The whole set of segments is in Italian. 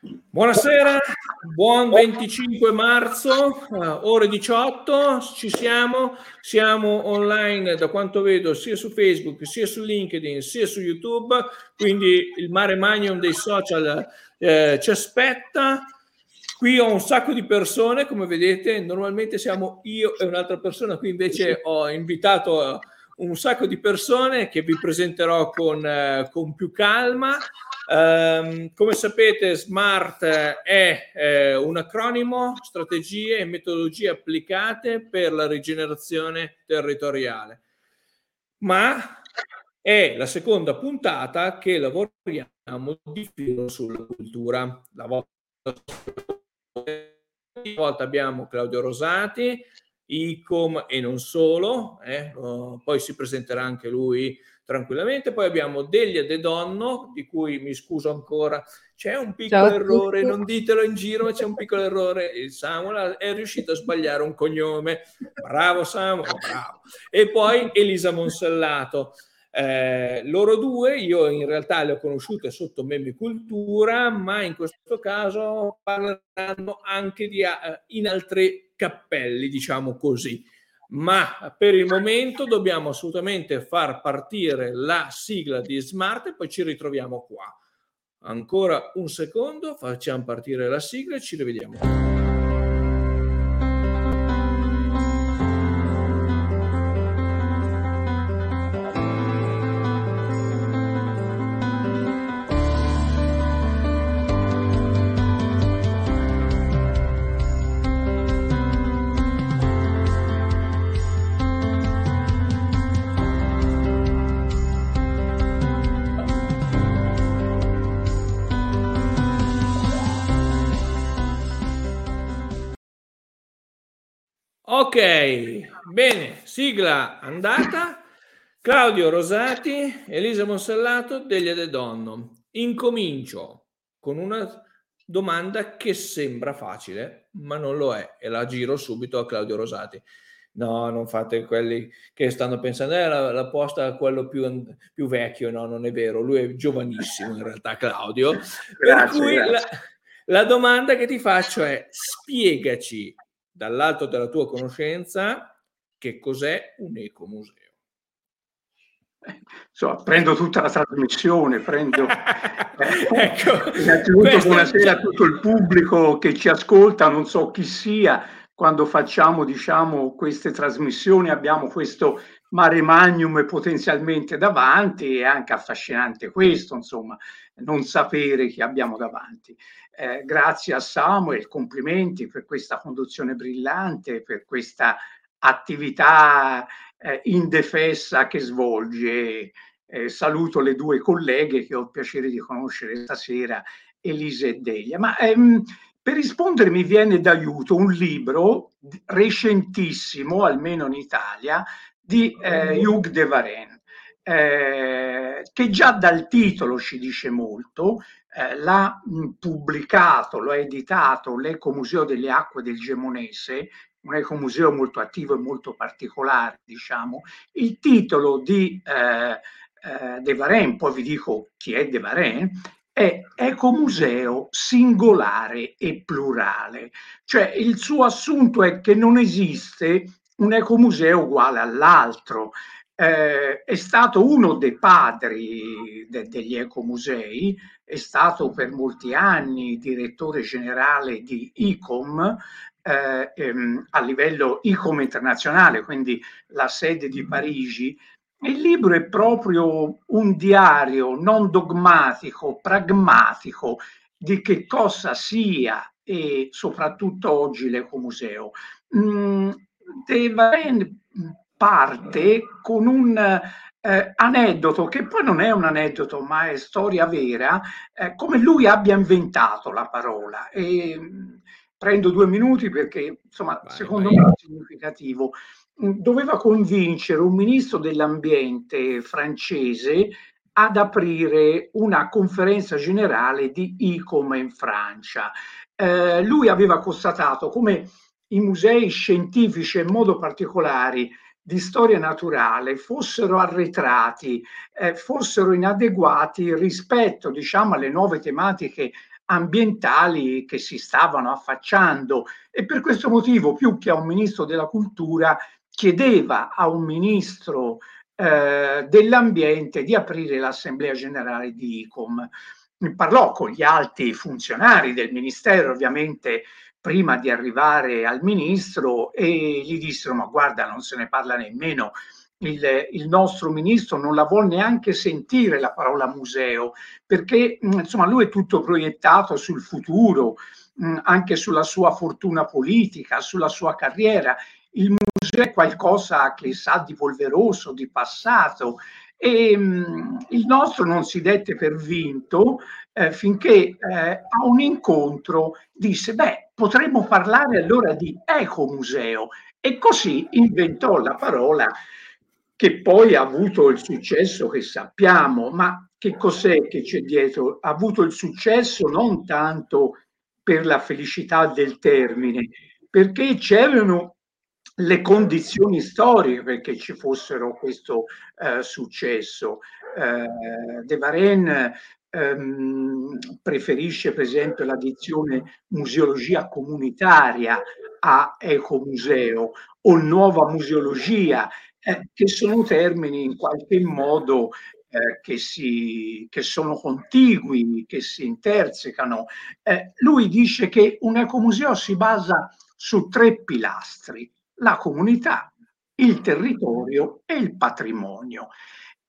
Buonasera, buon 25 marzo, uh, ore 18, ci siamo, siamo online da quanto vedo sia su Facebook, sia su LinkedIn, sia su YouTube, quindi il mare magnum dei social eh, ci aspetta. Qui ho un sacco di persone, come vedete, normalmente siamo io e un'altra persona, qui invece ho invitato un sacco di persone che vi presenterò con, eh, con più calma. Um, come sapete, SMART è eh, un acronimo, strategie e metodologie applicate per la rigenerazione territoriale, ma è la seconda puntata che lavoriamo di filo sulla cultura. La volta, la volta abbiamo Claudio Rosati, ICOM e non solo, eh, poi si presenterà anche lui tranquillamente. Poi abbiamo Delia De Donno, di cui mi scuso ancora, c'è un piccolo errore, non ditelo in giro, ma c'è un piccolo errore. Il Samuel è riuscito a sbagliare un cognome. Bravo Samuel, bravo. E poi Elisa Monsellato. Eh, loro due io in realtà le ho conosciute sotto Meme Cultura, ma in questo caso parleranno anche di, uh, in altri cappelli, diciamo così ma per il momento dobbiamo assolutamente far partire la sigla di Smart e poi ci ritroviamo qua. Ancora un secondo, facciamo partire la sigla e ci rivediamo. Ok, bene, sigla andata. Claudio Rosati, Elisa Monsellato, Delia De Donno. Incomincio con una domanda che sembra facile, ma non lo è, e la giro subito a Claudio Rosati. No, non fate quelli che stanno pensando, eh, la, la posta è quello più, più, vecchio. No, non è vero, lui è giovanissimo in realtà, Claudio. Grazie, per cui la, la domanda che ti faccio è: spiegaci dall'alto della tua conoscenza che cos'è un ecomuseo. Insomma, prendo tutta la trasmissione, prendo eh, ecco, innanzitutto buonasera a tutto il pubblico che ci ascolta, non so chi sia, quando facciamo diciamo, queste trasmissioni abbiamo questo mare magnum potenzialmente davanti, è anche affascinante questo, insomma, non sapere chi abbiamo davanti. Eh, grazie a Samuel, complimenti per questa conduzione brillante, per questa attività eh, indefessa che svolge. Eh, saluto le due colleghe che ho il piacere di conoscere stasera, Elisa e Delia. Ma ehm, per rispondere mi viene d'aiuto un libro recentissimo, almeno in Italia, di eh, Hugh de Varenne, eh, che già dal titolo ci dice molto, eh, l'ha pubblicato, lo ha editato l'Ecomuseo delle Acque del Gemonese, un ecomuseo molto attivo e molto particolare, diciamo. Il titolo di eh, eh, De Varenne, poi vi dico chi è De Varenne, è ecomuseo singolare e plurale. Cioè il suo assunto è che non esiste un ecomuseo uguale all'altro. Eh, è stato uno dei padri de- degli ecomusei, è stato per molti anni direttore generale di ICOM eh, ehm, a livello ICOM internazionale, quindi la sede di Parigi. Il libro è proprio un diario non dogmatico, pragmatico di che cosa sia e soprattutto oggi l'ecomuseo. Mm, De Varenne parte con un eh, aneddoto che poi non è un aneddoto ma è storia vera, eh, come lui abbia inventato la parola. E, mm, prendo due minuti perché insomma vai, secondo vai. me è significativo. Mm, doveva convincere un ministro dell'ambiente francese ad aprire una conferenza generale di ICOM in Francia. Eh, lui aveva constatato come i musei scientifici in modo particolare di storia naturale fossero arretrati, eh, fossero inadeguati rispetto diciamo, alle nuove tematiche ambientali che si stavano affacciando e per questo motivo più che a un ministro della cultura chiedeva a un ministro eh, dell'ambiente di aprire l'assemblea generale di ICOM. Parlò con gli alti funzionari del ministero, ovviamente prima di arrivare al ministro e gli dissero ma guarda non se ne parla nemmeno il, il, nostro ministro non la vuole neanche sentire la parola museo, perché insomma lui è tutto proiettato sul futuro, anche sulla sua fortuna politica, sulla sua carriera. Il museo è qualcosa che sa di polveroso, di passato. E mh, il nostro non si dette per vinto eh, finché eh, a un incontro disse: Beh, potremmo parlare allora di ecomuseo. E così inventò la parola che poi ha avuto il successo che sappiamo, ma che cos'è che c'è dietro? Ha avuto il successo non tanto per la felicità del termine, perché c'erano le condizioni storiche perché ci fossero questo eh, successo. Eh, De Varenne ehm, preferisce per esempio la dizione museologia comunitaria a ecomuseo o nuova museologia eh, che sono termini in qualche modo eh, che, si, che sono contigui, che si intersecano. Eh, lui dice che un ecomuseo si basa su tre pilastri, la comunità, il territorio e il patrimonio.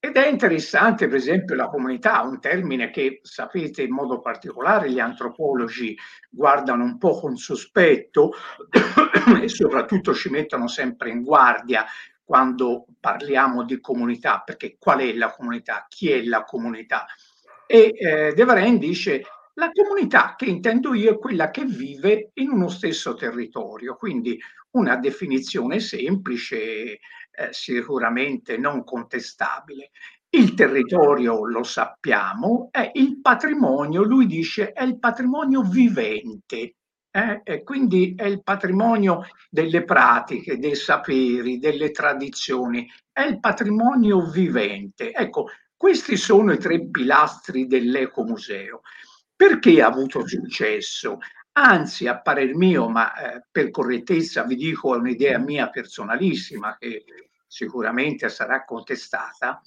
Ed è interessante, per esempio, la comunità, un termine che sapete in modo particolare gli antropologi guardano un po' con sospetto e soprattutto ci mettono sempre in guardia quando parliamo di comunità, perché qual è la comunità? Chi è la comunità? E eh, De Varenne dice la comunità che intendo io è quella che vive in uno stesso territorio, quindi una definizione semplice, eh, sicuramente non contestabile. Il territorio, lo sappiamo, è il patrimonio, lui dice, è il patrimonio vivente, eh? E quindi è il patrimonio delle pratiche, dei saperi, delle tradizioni, è il patrimonio vivente. Ecco, questi sono i tre pilastri dell'ecomuseo. Perché ha avuto successo? Anzi, a parer mio, ma eh, per correttezza vi dico, è un'idea mia personalissima che sicuramente sarà contestata,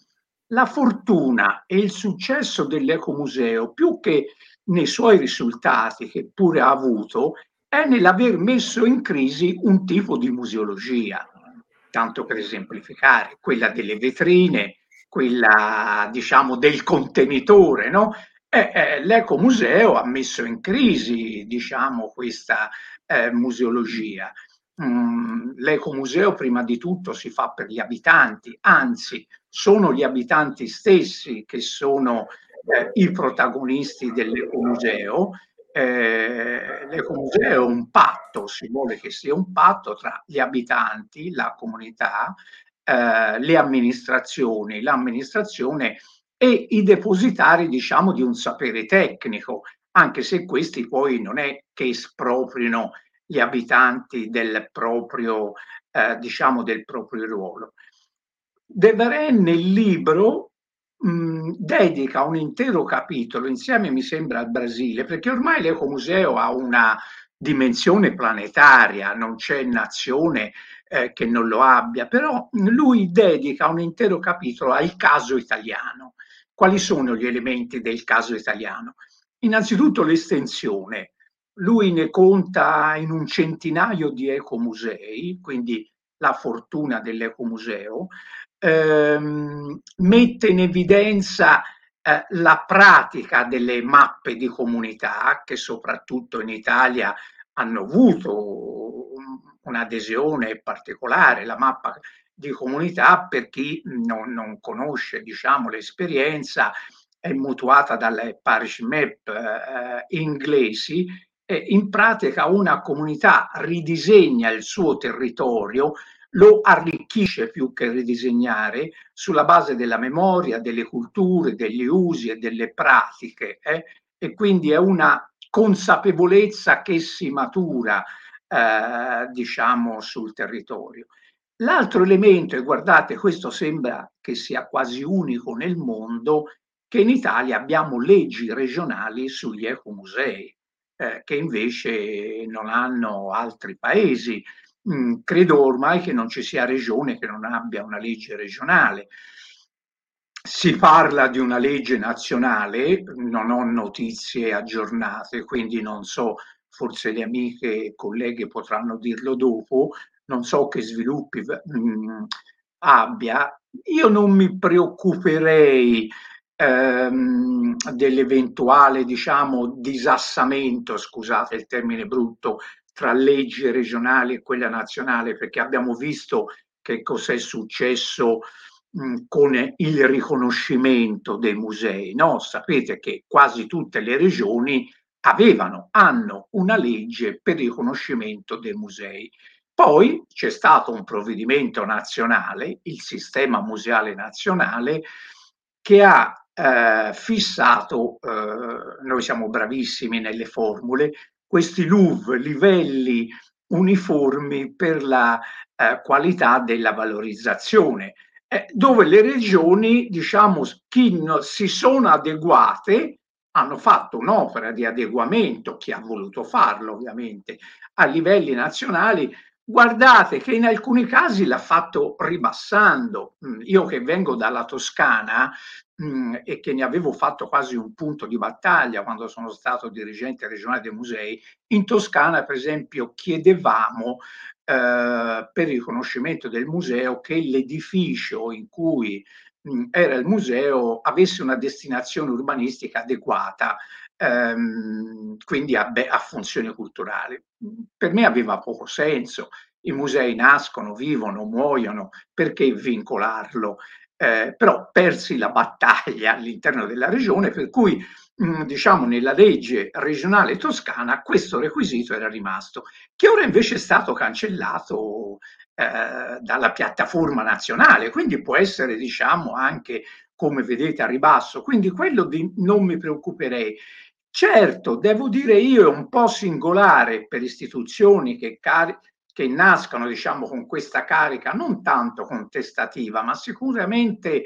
la fortuna e il successo dell'ecomuseo, più che nei suoi risultati, che pure ha avuto, è nell'aver messo in crisi un tipo di museologia, tanto per esemplificare, quella delle vetrine, quella diciamo del contenitore, no? E, eh, l'ecomuseo ha messo in crisi, diciamo, questa eh, museologia. Mm, l'ecomuseo prima di tutto si fa per gli abitanti, anzi sono gli abitanti stessi che sono eh, i protagonisti dell'ecomuseo. Eh, l'ecomuseo è un patto, si vuole che sia un patto tra gli abitanti, la comunità, eh, le amministrazioni, l'amministrazione e i depositari, diciamo, di un sapere tecnico, anche se questi poi non è che esproprino gli abitanti del proprio, eh, diciamo, del proprio ruolo. De Varenne nel libro mh, dedica un intero capitolo insieme, mi sembra, al Brasile, perché ormai l'ecomuseo ha una dimensione planetaria, non c'è nazione eh, che non lo abbia, però lui dedica un intero capitolo al caso italiano. Quali sono gli elementi del caso italiano? Innanzitutto l'estensione. Lui ne conta in un centinaio di ecomusei, quindi la fortuna dell'ecomuseo, ehm, mette in evidenza eh, la pratica delle mappe di comunità che soprattutto in Italia hanno avuto un'adesione particolare, la mappa di comunità per chi non, non conosce diciamo, l'esperienza è mutuata dalle parish map eh, inglesi e in pratica una comunità ridisegna il suo territorio lo arricchisce più che ridisegnare sulla base della memoria, delle culture, degli usi e delle pratiche eh? e quindi è una consapevolezza che si matura eh, diciamo sul territorio. L'altro elemento, e guardate questo sembra che sia quasi unico nel mondo, che in Italia abbiamo leggi regionali sugli ecomusei, eh, che invece non hanno altri paesi. Mm, credo ormai che non ci sia regione che non abbia una legge regionale. Si parla di una legge nazionale, non ho notizie aggiornate, quindi non so, forse le amiche e colleghe potranno dirlo dopo, non so che sviluppi mh, mm, abbia. Io non mi preoccuperei ehm, dell'eventuale, diciamo, disassamento, scusate il termine brutto, tra legge regionale e quella nazionale, perché abbiamo visto che cos'è successo con il riconoscimento dei musei. No? Sapete che quasi tutte le regioni avevano, hanno una legge per il riconoscimento dei musei. Poi c'è stato un provvedimento nazionale, il sistema museale nazionale, che ha eh, fissato, eh, noi siamo bravissimi nelle formule, questi LUV, livelli uniformi per la eh, qualità della valorizzazione eh, dove le regioni, diciamo, chi si sono adeguate, hanno fatto un'opera di adeguamento, chi ha voluto farlo ovviamente, a livelli nazionali, guardate che in alcuni casi l'ha fatto ribassando. Mm, io che vengo dalla Toscana mm, e che ne avevo fatto quasi un punto di battaglia quando sono stato dirigente regionale dei musei, in Toscana per esempio chiedevamo eh, per il riconoscimento del museo che l'edificio in cui mh, era il museo avesse una destinazione urbanistica adeguata, ehm, quindi a, a funzione culturale. Per me aveva poco senso. I musei nascono, vivono, muoiono, perché vincolarlo? Eh, però persi la battaglia all'interno della regione, per cui Mm, diciamo nella legge regionale toscana questo requisito era rimasto, che ora invece è stato cancellato eh, dalla piattaforma nazionale, quindi può essere diciamo anche come vedete a ribasso, quindi quello di non mi preoccuperei. Certo, devo dire io è un po' singolare per istituzioni che, cari- che nascono diciamo con questa carica non tanto contestativa, ma sicuramente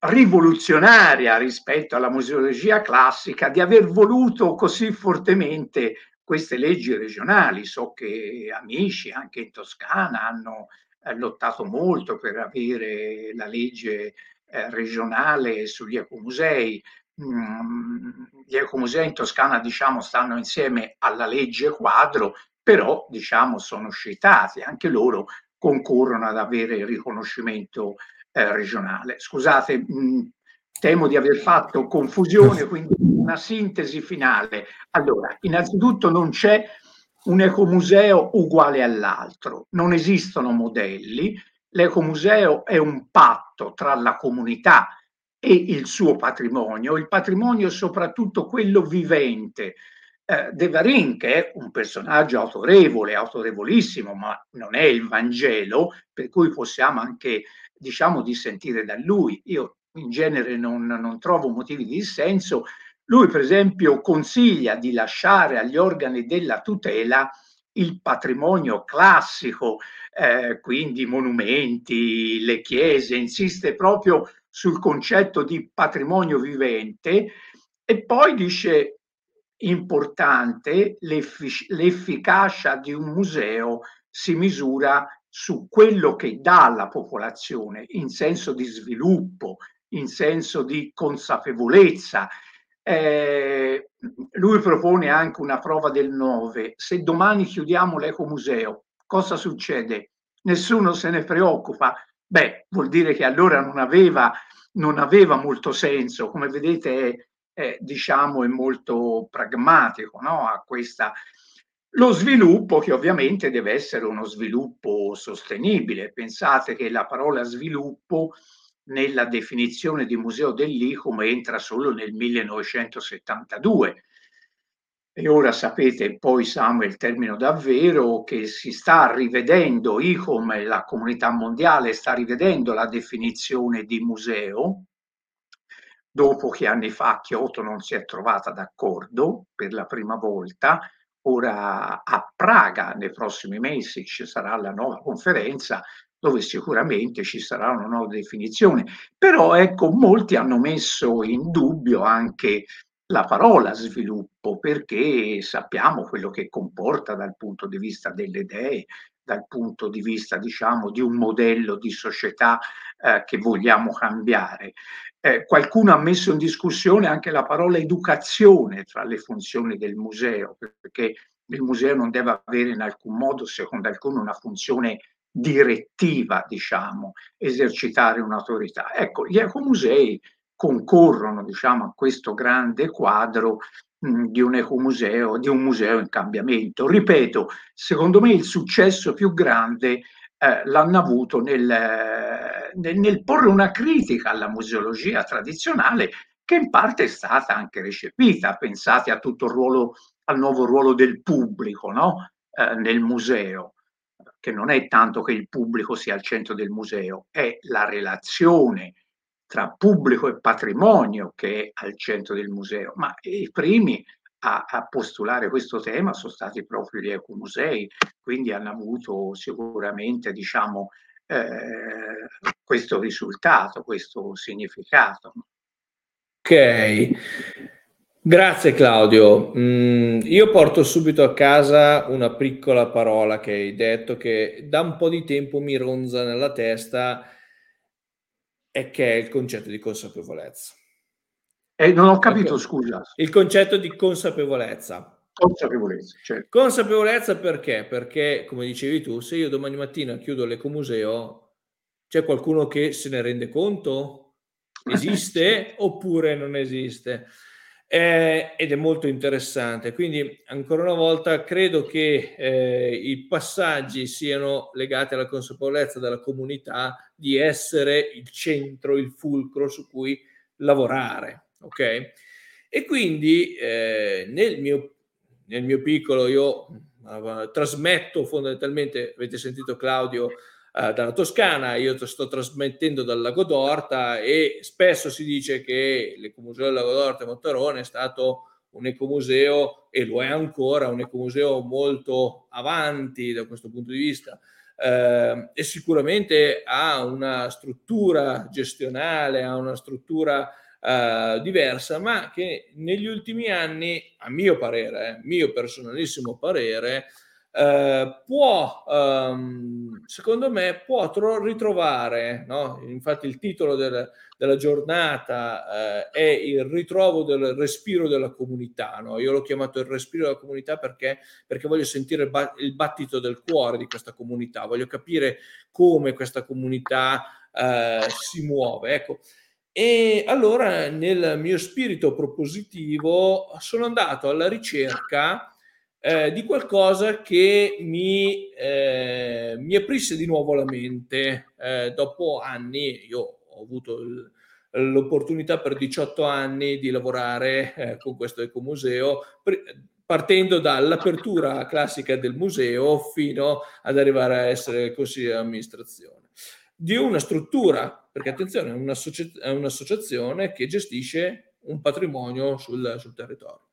rivoluzionaria rispetto alla museologia classica di aver voluto così fortemente queste leggi regionali. So che amici anche in Toscana hanno eh, lottato molto per avere la legge eh, regionale sugli ecomusei. Gli ecomusei in Toscana diciamo stanno insieme alla legge quadro, però diciamo sono sceltati, anche loro concorrono ad avere il riconoscimento eh, regionale. Scusate, mh, temo di aver fatto confusione, quindi una sintesi finale. Allora, innanzitutto non c'è un ecomuseo uguale all'altro, non esistono modelli, l'ecomuseo è un patto tra la comunità e il suo patrimonio, il patrimonio soprattutto quello vivente. Eh, De Varin, che è un personaggio autorevole, autorevolissimo, ma non è il Vangelo, per cui possiamo anche diciamo di sentire da lui. Io in genere non, non trovo motivi di dissenso. Lui, per esempio, consiglia di lasciare agli organi della tutela il patrimonio classico, eh, quindi monumenti, le chiese, insiste proprio sul concetto di patrimonio vivente e poi dice importante l'effic- l'efficacia di un museo si misura su quello che dà alla popolazione in senso di sviluppo, in senso di consapevolezza. Eh, lui propone anche una prova del 9. Se domani chiudiamo l'ecomuseo, cosa succede? Nessuno se ne preoccupa. Beh, vuol dire che allora non aveva, non aveva molto senso. Come vedete, è, è, diciamo, è molto pragmatico no? a questa lo sviluppo che ovviamente deve essere uno sviluppo sostenibile. Pensate che la parola sviluppo nella definizione di museo dell'ICOM entra solo nel 1972. E ora sapete, poi Samuel termino davvero, che si sta rivedendo, ICOM e la comunità mondiale sta rivedendo la definizione di museo, dopo che anni fa Kyoto non si è trovata d'accordo per la prima volta, Ora a Praga nei prossimi mesi ci sarà la nuova conferenza dove sicuramente ci sarà una nuova definizione. Però ecco, molti hanno messo in dubbio anche la parola sviluppo, perché sappiamo quello che comporta dal punto di vista delle idee, dal punto di vista, diciamo, di un modello di società eh, che vogliamo cambiare. Eh, qualcuno ha messo in discussione anche la parola educazione tra le funzioni del museo, perché il museo non deve avere in alcun modo, secondo alcuni, una funzione direttiva, diciamo, esercitare un'autorità. Ecco, gli ecomusei concorrono, diciamo, a questo grande quadro mh, di un ecomuseo, di un museo in cambiamento. Ripeto, secondo me il successo più grande eh, l'hanno avuto nel, nel, nel porre una critica alla museologia tradizionale che in parte è stata anche recepita. Pensate a tutto il ruolo, al nuovo ruolo del pubblico no? eh, nel museo, che non è tanto che il pubblico sia al centro del museo, è la relazione tra pubblico e patrimonio che è al centro del museo, ma i primi a, a postulare questo tema sono stati proprio gli ecomusei, quindi hanno avuto sicuramente diciamo, eh, questo risultato, questo significato. Ok, grazie Claudio. Mm, io porto subito a casa una piccola parola che hai detto che da un po' di tempo mi ronza nella testa e che è il concetto di consapevolezza. Eh, non ho capito, scusa. Il concetto di consapevolezza. Consapevolezza, certo. Consapevolezza perché? Perché, come dicevi tu, se io domani mattina chiudo l'ecomuseo, c'è qualcuno che se ne rende conto? Esiste oppure non esiste? Eh, ed è molto interessante. Quindi, ancora una volta, credo che eh, i passaggi siano legati alla consapevolezza della comunità di essere il centro, il fulcro su cui lavorare ok? E quindi eh, nel, mio, nel mio piccolo io uh, trasmetto fondamentalmente, avete sentito Claudio, uh, dalla Toscana, io sto trasmettendo dal Lago d'Orta e spesso si dice che l'ecomuseo del Lago d'Orta e Monterone è stato un ecomuseo e lo è ancora, un ecomuseo molto avanti da questo punto di vista. Eh, e sicuramente ha una struttura gestionale, ha una struttura uh, diversa, ma che negli ultimi anni, a mio parere, eh, mio personalissimo parere, uh, può, um, secondo me, può tro- ritrovare, no? infatti il titolo del, della giornata uh, è il ritrovo del respiro della comunità, no? io l'ho chiamato il respiro della comunità perché, perché voglio sentire il, ba- il battito del cuore di questa comunità, voglio capire come questa comunità si muove. Ecco, e allora nel mio spirito propositivo sono andato alla ricerca eh, di qualcosa che mi, eh, mi, aprisse di nuovo la mente. Eh, dopo anni, io ho avuto il, l'opportunità per 18 anni di lavorare eh, con questo ecomuseo, partendo dall'apertura classica del museo fino ad arrivare a essere consigliere di amministrazione di una struttura perché attenzione, è un'associazione che gestisce un patrimonio sul, sul, territorio.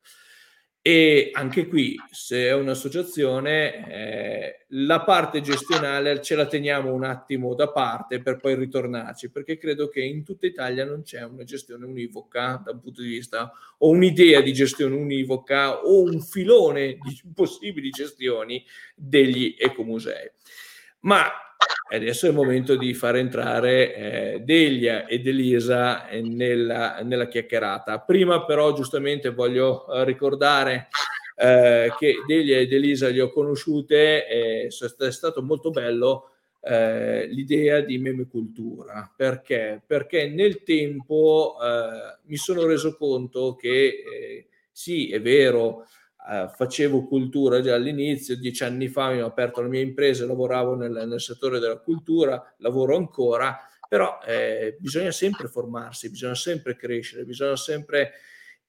E anche qui, se è un'associazione, eh, la parte gestionale ce la teniamo un attimo da parte per poi ritornarci, perché credo che in tutta Italia non c'è una gestione univoca da un punto di vista, o un'idea di gestione univoca, o un filone di possibili gestioni degli ecomusei. Ma adesso è il momento di far entrare eh, Delia ed Elisa eh, nella, nella, chiacchierata. Prima però giustamente voglio eh, ricordare eh, che Delia ed Elisa li ho conosciute e è stato molto bello eh, l'idea di meme cultura. Perché? Perché nel tempo eh, mi sono reso conto che sì, è vero, eh, facevo cultura già all'inizio, dieci anni fa mi ho aperto la mia impresa, lavoravo nel, nel settore della cultura, lavoro ancora, però eh, bisogna sempre formarsi, bisogna sempre crescere, bisogna sempre...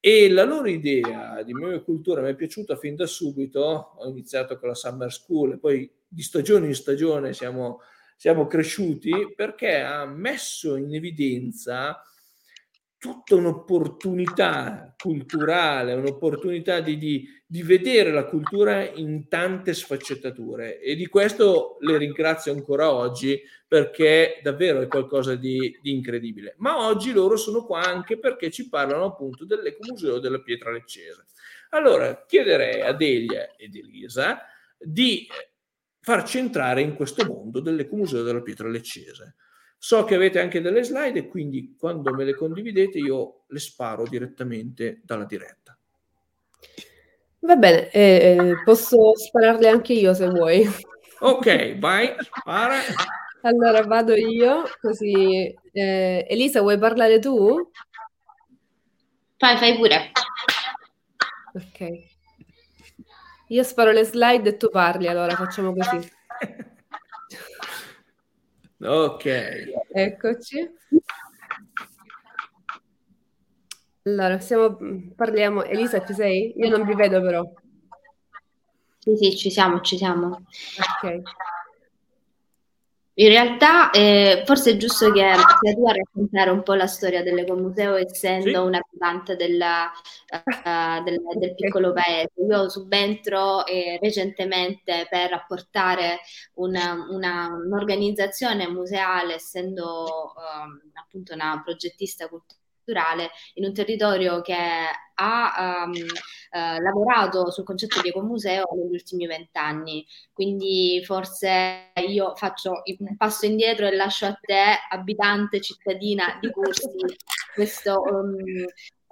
E la loro idea di meme cultura mi è piaciuta fin da subito, ho iniziato con la Summer School e poi di stagione in stagione siamo, siamo cresciuti perché ha messo in evidenza tutta un'opportunità culturale, un'opportunità di, di, di, vedere la cultura in tante sfaccettature e di questo le ringrazio ancora oggi perché davvero è qualcosa di, di incredibile. Ma oggi loro sono qua anche perché ci parlano appunto dell'Ecomuseo della Pietra Leccese. Allora chiederei a Delia ed Elisa di farci entrare in questo mondo dell'Ecomuseo della Pietra Leccese. So che avete anche delle slide e quindi quando me le condividete io le sparo direttamente dalla diretta. Va bene, eh, eh posso spararle anche io se vuoi. Ok, vai, spara. Allora vado io, così... Eh, Elisa, vuoi parlare tu? Fai, fai pure. Ok. Io sparo le slide e tu parli, allora facciamo così. Ok. Eccoci. Allora, stiamo, parliamo. Elisa, ci sei? Io non vi vedo però. Sì, sì, ci siamo, ci siamo. Ok. In realtà eh, forse è giusto che sia tu a raccontare un po' la storia dell'Ecomuseo essendo sì. un abitante della, uh, del, del, piccolo paese. Io subentro eh, recentemente per apportare una, una, un'organizzazione museale essendo um, appunto una progettista culturale culturale in un territorio che ha um, uh, lavorato sul concetto di ecomuseo negli ultimi vent'anni. Quindi forse io faccio un passo indietro e lascio a te, abitante cittadina di Cursi, questo um,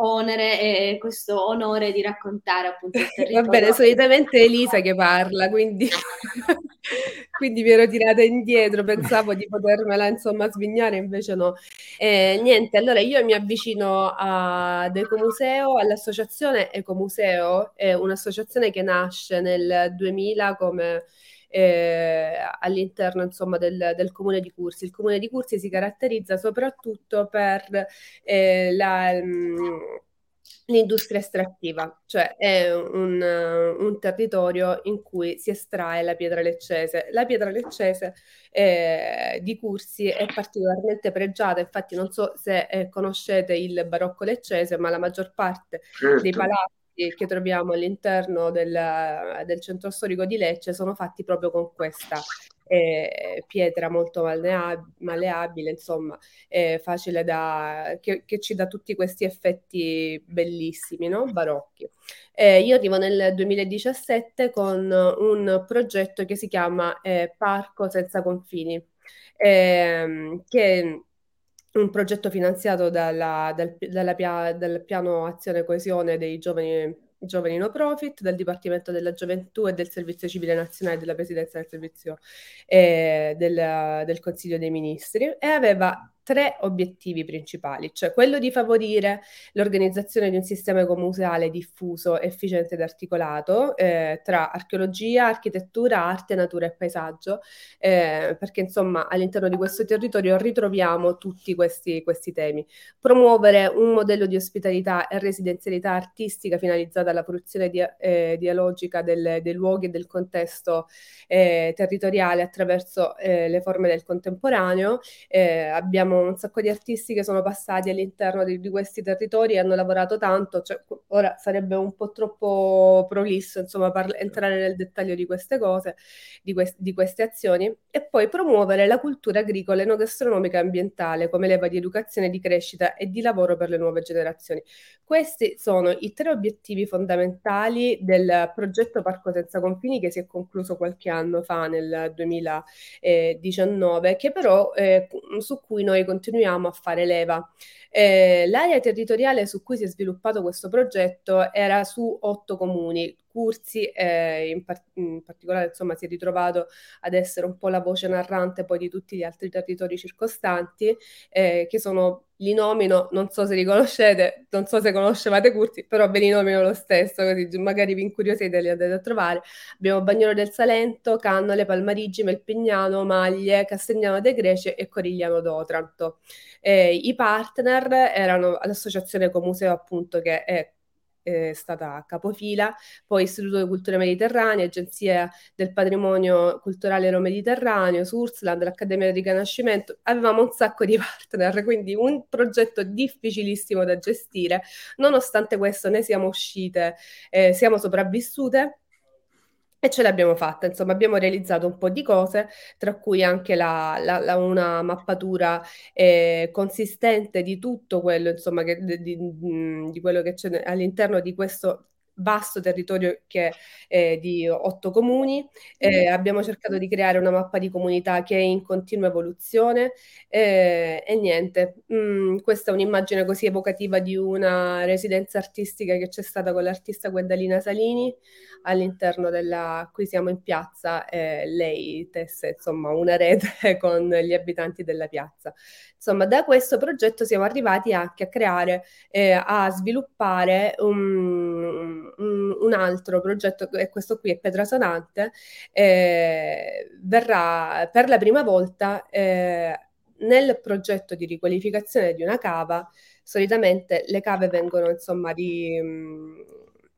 onere e questo onore di raccontare appunto il territorio. Va bene, solitamente è Elisa che parla, quindi, quindi mi ero tirata indietro, pensavo di potermela insomma svignare, invece no. Eh, niente, allora io mi avvicino ad Ecomuseo, all'associazione Ecomuseo, è un'associazione che nasce nel 2000 come... Eh, all'interno insomma, del, del, comune di Cursi. Il comune di Cursi si caratterizza soprattutto per eh, la, mh, mm, l'industria estrattiva, cioè è un, un, territorio in cui si estrae la pietra leccese. La pietra leccese eh, di Cursi è particolarmente pregiata, infatti non so se eh, conoscete il barocco leccese, ma la maggior parte certo. dei palazzi che troviamo all'interno del, del, centro storico di Lecce sono fatti proprio con questa eh, pietra molto malleabile, insomma, eh, facile da, che, che, ci dà tutti questi effetti bellissimi, no? barocchi. Eh, io arrivo nel 2017 con un progetto che si chiama eh, Parco senza confini, ehm, che un progetto finanziato dalla, dal, dalla pia, dal piano azione coesione dei giovani, giovani no profit, dal Dipartimento della Gioventù e del Servizio Civile Nazionale della Presidenza del Servizio eh, del, del Consiglio dei Ministri e aveva tre obiettivi principali, cioè quello di favorire l'organizzazione di un sistema ecomuseale diffuso, efficiente ed articolato eh, tra archeologia, architettura, arte, natura e paesaggio, eh, perché insomma all'interno di questo territorio ritroviamo tutti questi, questi temi. Promuovere un modello di ospitalità e residenzialità artistica finalizzata alla fruizione di, eh, dialogica del, dei luoghi e del contesto eh, territoriale attraverso eh, le forme del contemporaneo. Eh, abbiamo abbiamo un sacco di artisti che sono passati all'interno di, di questi territori e hanno lavorato tanto, cioè, ora sarebbe un po' troppo prolisso insomma parla- entrare nel dettaglio di queste cose, di, que- di, queste azioni, e poi promuovere la cultura agricola, enogastronomica e ambientale come leva di educazione, di crescita e di lavoro per le nuove generazioni. Questi sono i tre obiettivi fondamentali del progetto Parco Senza Confini che si è concluso qualche anno fa, nel 2019, che però eh, su cui noi noi continuiamo a fare leva. Eh, l'area territoriale su cui si è sviluppato questo progetto era su otto comuni. Cursi eh, in, par- in, particolare insomma, si è ritrovato ad essere un po' la voce narrante poi di tutti gli altri territori circostanti, eh, che sono, li nomino, non so se li conoscete, non so se conoscevate Cursi, però ve li nomino lo stesso, così magari vi incuriosite e li andate a trovare. Abbiamo Bagnolo del Salento, Cannole, Palmarigi, Melpignano, Maglie, Castigliano dei Greci e Corigliano d'Otranto. Eh, I partner erano l'associazione Comuseo appunto che è è stata capofila, poi Istituto di Cultura Mediterranea, Agenzia del Patrimonio Culturale Euro-Mediterraneo, Sursland, l'Accademia del Riconoscimento, avevamo un sacco di partner, quindi un progetto difficilissimo da gestire. Nonostante questo ne siamo uscite, eh, siamo sopravvissute e ce l'abbiamo fatta, insomma, abbiamo realizzato un po' di cose, tra cui anche la, la, la, una mappatura eh, consistente di tutto quello, insomma, che, di, di, di quello che c'è all'interno di questo vasto territorio che è di otto comuni. Eh, abbiamo cercato di creare una mappa di comunità che è in continua evoluzione eh, e niente, mm, questa è un'immagine così evocativa di una residenza artistica che c'è stata con l'artista Guendalina Salini all'interno della... qui siamo in piazza e lei tesse insomma una rete con gli abitanti della piazza. Insomma, da questo progetto siamo arrivati anche a creare, eh, a sviluppare un, un, un, altro progetto, e questo qui è Petrasonante, eh, verrà per la prima volta eh, nel progetto di riqualificazione di una cava, solitamente le cave vengono insomma di,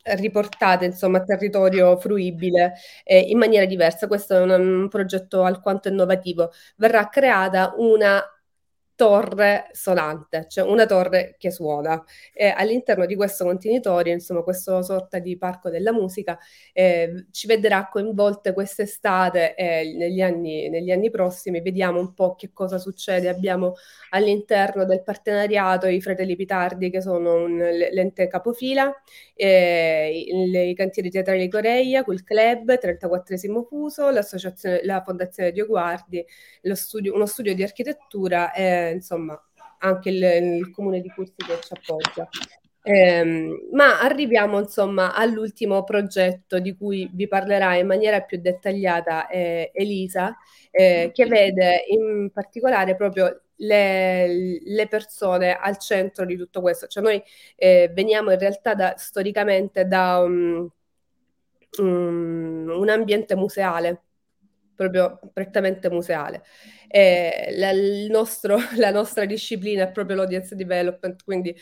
riportate insomma, a territorio fruibile eh, in maniera diversa. Questo è un, un progetto alquanto innovativo. Verrà creata una torre sonante, cioè una torre che suona. E all'interno di questo contenitore, insomma, questa sorta di parco della musica, eh, ci vedrà coinvolte quest'estate e negli anni, negli anni prossimi. Vediamo un po' che cosa succede. Abbiamo all'interno del partenariato i Fratelli Pitardi, che sono un, l'ente capofila, eh, i, i cantieri teatrali Coreia, quel club, 34 Fuso, la Fondazione Dio Guardi, studio, uno studio di architettura. Eh, insomma anche il, il comune di Cursi che ci appoggia. Eh, ma arriviamo insomma all'ultimo progetto di cui vi parlerà in maniera più dettagliata eh, Elisa, eh, che vede in particolare proprio le, le, persone al centro di tutto questo. Cioè noi eh, veniamo in realtà da, storicamente da um, um, un ambiente museale, proprio prettamente museale. La, nostro, la, nostra disciplina è proprio l'audience development, quindi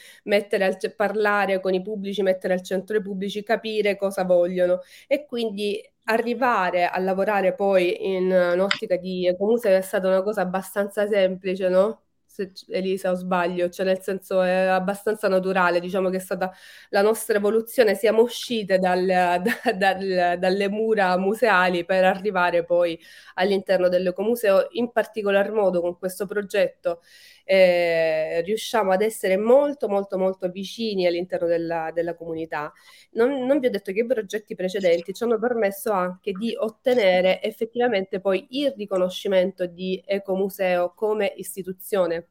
al, parlare con i pubblici, mettere al centro i pubblici, capire cosa vogliono e quindi arrivare a lavorare poi in un'ottica di comunque è stata una cosa abbastanza semplice, no? Se Elisa o sbaglio, cioè nel senso è abbastanza naturale, diciamo che è stata la nostra evoluzione, siamo uscite dal, da, dal, dalle mura museali per arrivare poi all'interno dell'ecomuseo, in particolar modo con questo progetto eh, riusciamo ad essere molto molto molto vicini all'interno della, della comunità. Non, non, vi ho detto che i progetti precedenti ci hanno permesso anche di ottenere effettivamente poi il riconoscimento di Ecomuseo come istituzione.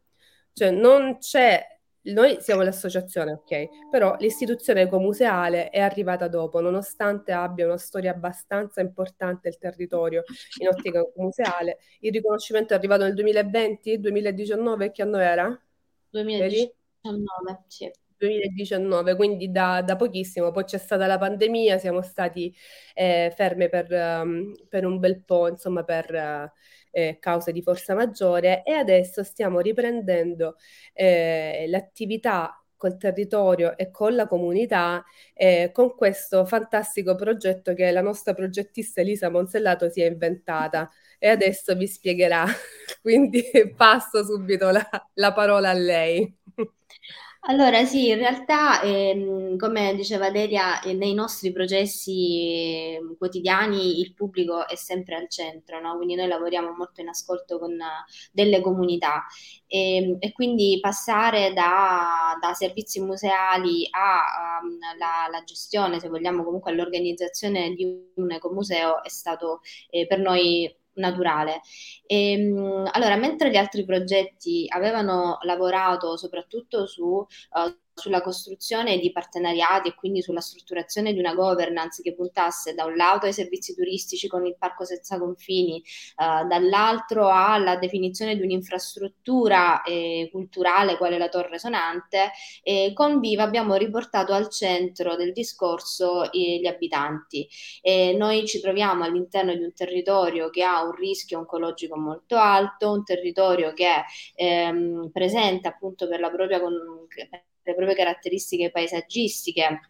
Cioè non c'è noi siamo l'associazione, ok, però l'istituzione ecomuseale è arrivata dopo, nonostante abbia una storia abbastanza importante il territorio in ottica museale. Il riconoscimento è arrivato nel 2020, 2019, che anno era? 2019, sì. 2019, quindi da, da, pochissimo, poi c'è stata la pandemia, siamo stati eh, fermi per, um, per, un bel po', insomma, per... Uh, eh, cause di forza maggiore e adesso stiamo riprendendo eh, l'attività col territorio e con la comunità eh, con questo fantastico progetto che la nostra progettista Elisa Monsellato si è inventata e adesso vi spiegherà, quindi passo subito la, la parola a lei. Allora, sì, in realtà, ehm, come diceva Delia, eh, nei nostri processi ehm, quotidiani il pubblico è sempre al centro, no? Quindi noi lavoriamo molto in ascolto con uh, delle comunità e, ehm, e quindi passare da, da servizi museali alla um, gestione, se vogliamo, comunque all'organizzazione di un ecomuseo è stato eh, per noi naturale. E, ehm, allora, mentre gli altri progetti avevano lavorato soprattutto su uh, sulla costruzione di partenariati e quindi sulla strutturazione di una governance che puntasse da un lato ai servizi turistici con il Parco Senza Confini, uh, dall'altro alla definizione di un'infrastruttura eh, culturale quale la Torre Sonante, e con Viva abbiamo riportato al centro del discorso eh, gli abitanti. Noi ci troviamo all'interno di un territorio che ha un rischio oncologico molto alto, un territorio che ehm, presenta appunto per la propria con- le proprie caratteristiche paesaggistiche.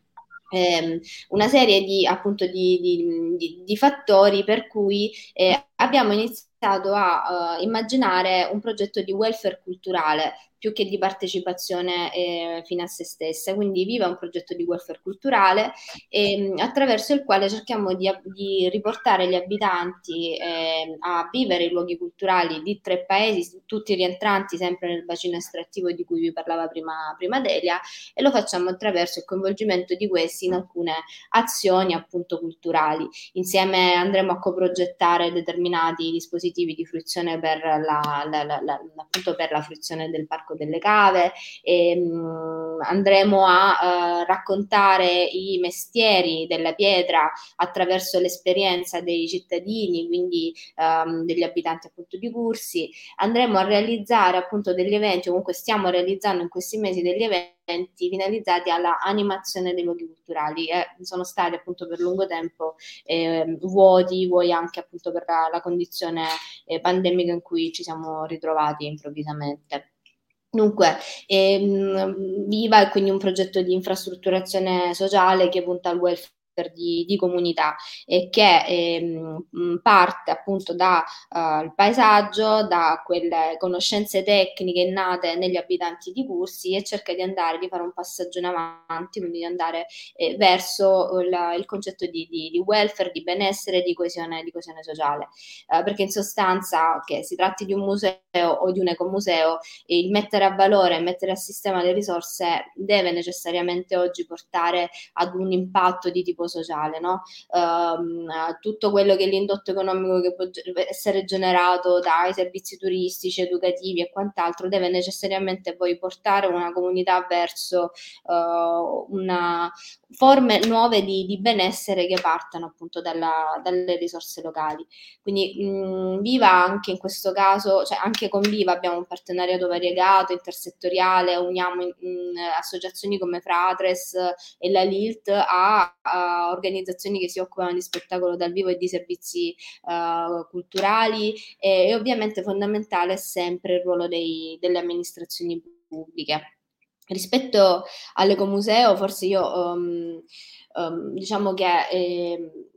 Ehm, una serie di, appunto, di, di, di, fattori per cui eh, abbiamo iniziato a uh, immaginare un progetto di welfare culturale più che di partecipazione eh, fine a se stessa. Quindi Viva un progetto di welfare culturale eh, attraverso il quale cerchiamo di, di riportare gli abitanti eh, a vivere i luoghi culturali di tre paesi, tutti rientranti sempre nel bacino estrattivo di cui vi parlava prima, prima Delia, e lo facciamo attraverso il coinvolgimento di questi in alcune azioni appunto culturali. Insieme andremo a coprogettare determinati dispositivi di fruizione per la, la, la, appunto per la fruizione del parco Parco delle Cave, e, ehm, mh, andremo a uh, raccontare i mestieri della pietra attraverso l'esperienza dei cittadini, quindi um, degli abitanti appunto di Cursi, andremo a realizzare appunto degli eventi, comunque stiamo realizzando in questi mesi degli eventi finalizzati alla animazione dei luoghi culturali e sono stati appunto per lungo tempo eh, vuoti, vuoi anche appunto per la, la condizione eh, pandemica in cui ci siamo ritrovati improvvisamente. Dunque, ehm, Viva è quindi un progetto di infrastrutturazione sociale che punta al welfare di, di comunità e che ehm, parte appunto dal uh, paesaggio, da quelle conoscenze tecniche nate negli abitanti di Cursi e cerca di andare, di fare un passaggio in avanti, quindi di andare eh, verso il, il concetto di, di, di, welfare, di benessere, di coesione, di coesione sociale. Uh, perché in sostanza che si tratti di un museo o di un ecomuseo, il mettere a valore, mettere a sistema le risorse deve necessariamente oggi portare ad un impatto di tipo sociale, no? Um, tutto quello che è l'indotto economico che può essere generato dai servizi turistici, educativi e quant'altro deve necessariamente poi portare una comunità verso uh, una forme nuove di, di, benessere che partano appunto dalla, dalle risorse locali. Quindi mh, Viva anche in questo caso, cioè anche con Viva abbiamo un partenariato variegato, intersettoriale, uniamo in, in associazioni come Fratres e la LILT a, a organizzazioni che si occupano di spettacolo dal vivo e di servizi uh, culturali e, e, ovviamente fondamentale è sempre il ruolo dei, delle amministrazioni pubbliche. Rispetto all'ecomuseo, forse io um, um, diciamo che eh,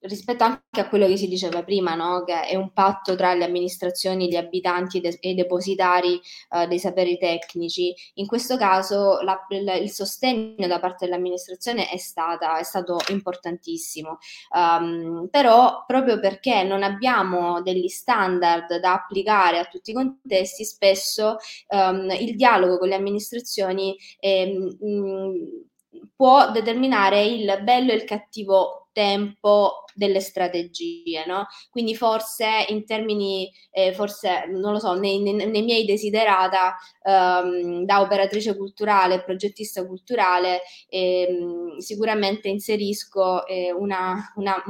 rispetto anche a quello che si diceva prima, no? che è un patto tra le amministrazioni, gli abitanti e i depositari uh, dei saperi tecnici, in questo caso la, il sostegno da parte dell'amministrazione è, stata, è stato importantissimo, um, però proprio perché non abbiamo degli standard da applicare a tutti i contesti, spesso um, il dialogo con le amministrazioni è, mh, può determinare il bello e il cattivo tempo delle strategie, no? Quindi forse in termini, eh, forse non lo so, nei, nei, nei miei desiderata ehm, da operatrice culturale, progettista culturale, ehm, sicuramente inserisco eh, una, una,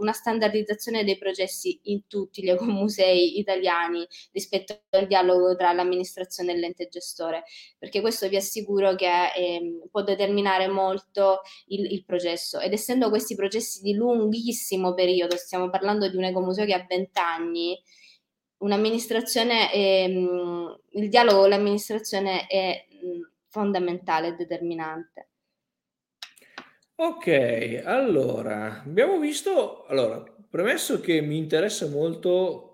una, standardizzazione dei processi in tutti gli ecomusei italiani rispetto al dialogo tra l'amministrazione e l'ente gestore, perché questo vi assicuro che eh, può determinare molto il, il processo ed essendo questi processi di lunghissimo lunghissimo periodo, stiamo parlando di un ecomuseo che ha 20 anni, un'amministrazione, ehm, il dialogo con l'amministrazione è fondamentale e determinante. Ok, allora, abbiamo visto, allora, premesso che mi interessa molto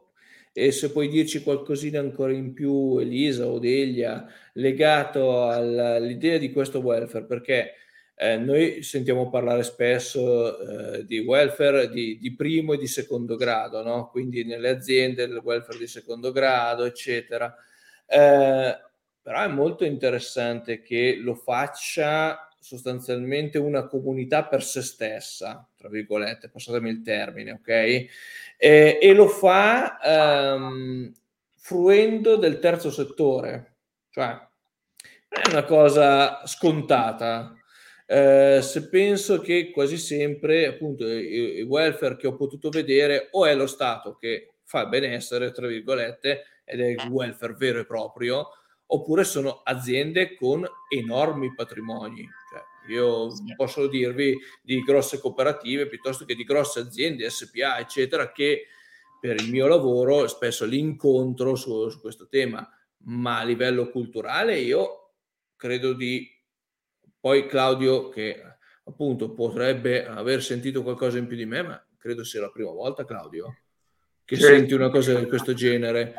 e se puoi dirci qualcosina ancora in più, Elisa o Delia, legato all'idea di questo welfare, perché eh, noi sentiamo parlare spesso eh, di welfare di, di, primo e di secondo grado, no? quindi nelle aziende il welfare di secondo grado, eccetera. Eh, però è molto interessante che lo faccia sostanzialmente una comunità per se stessa, tra virgolette, passatemi il termine, ok? E, e lo fa ehm, fruendo del terzo settore, cioè non è una cosa scontata, eh, se penso che quasi sempre appunto il, welfare che ho potuto vedere o è lo Stato che fa benessere, tra virgolette, ed è il welfare vero e proprio, oppure sono aziende con enormi patrimoni. Cioè, io posso dirvi di grosse cooperative piuttosto che di grosse aziende, SPA, eccetera, che per il mio lavoro spesso li incontro su, su questo tema, ma a livello culturale io credo di poi Claudio, che appunto potrebbe aver sentito qualcosa in più di me, ma credo sia la prima volta, Claudio, che certo. senti una cosa di questo genere.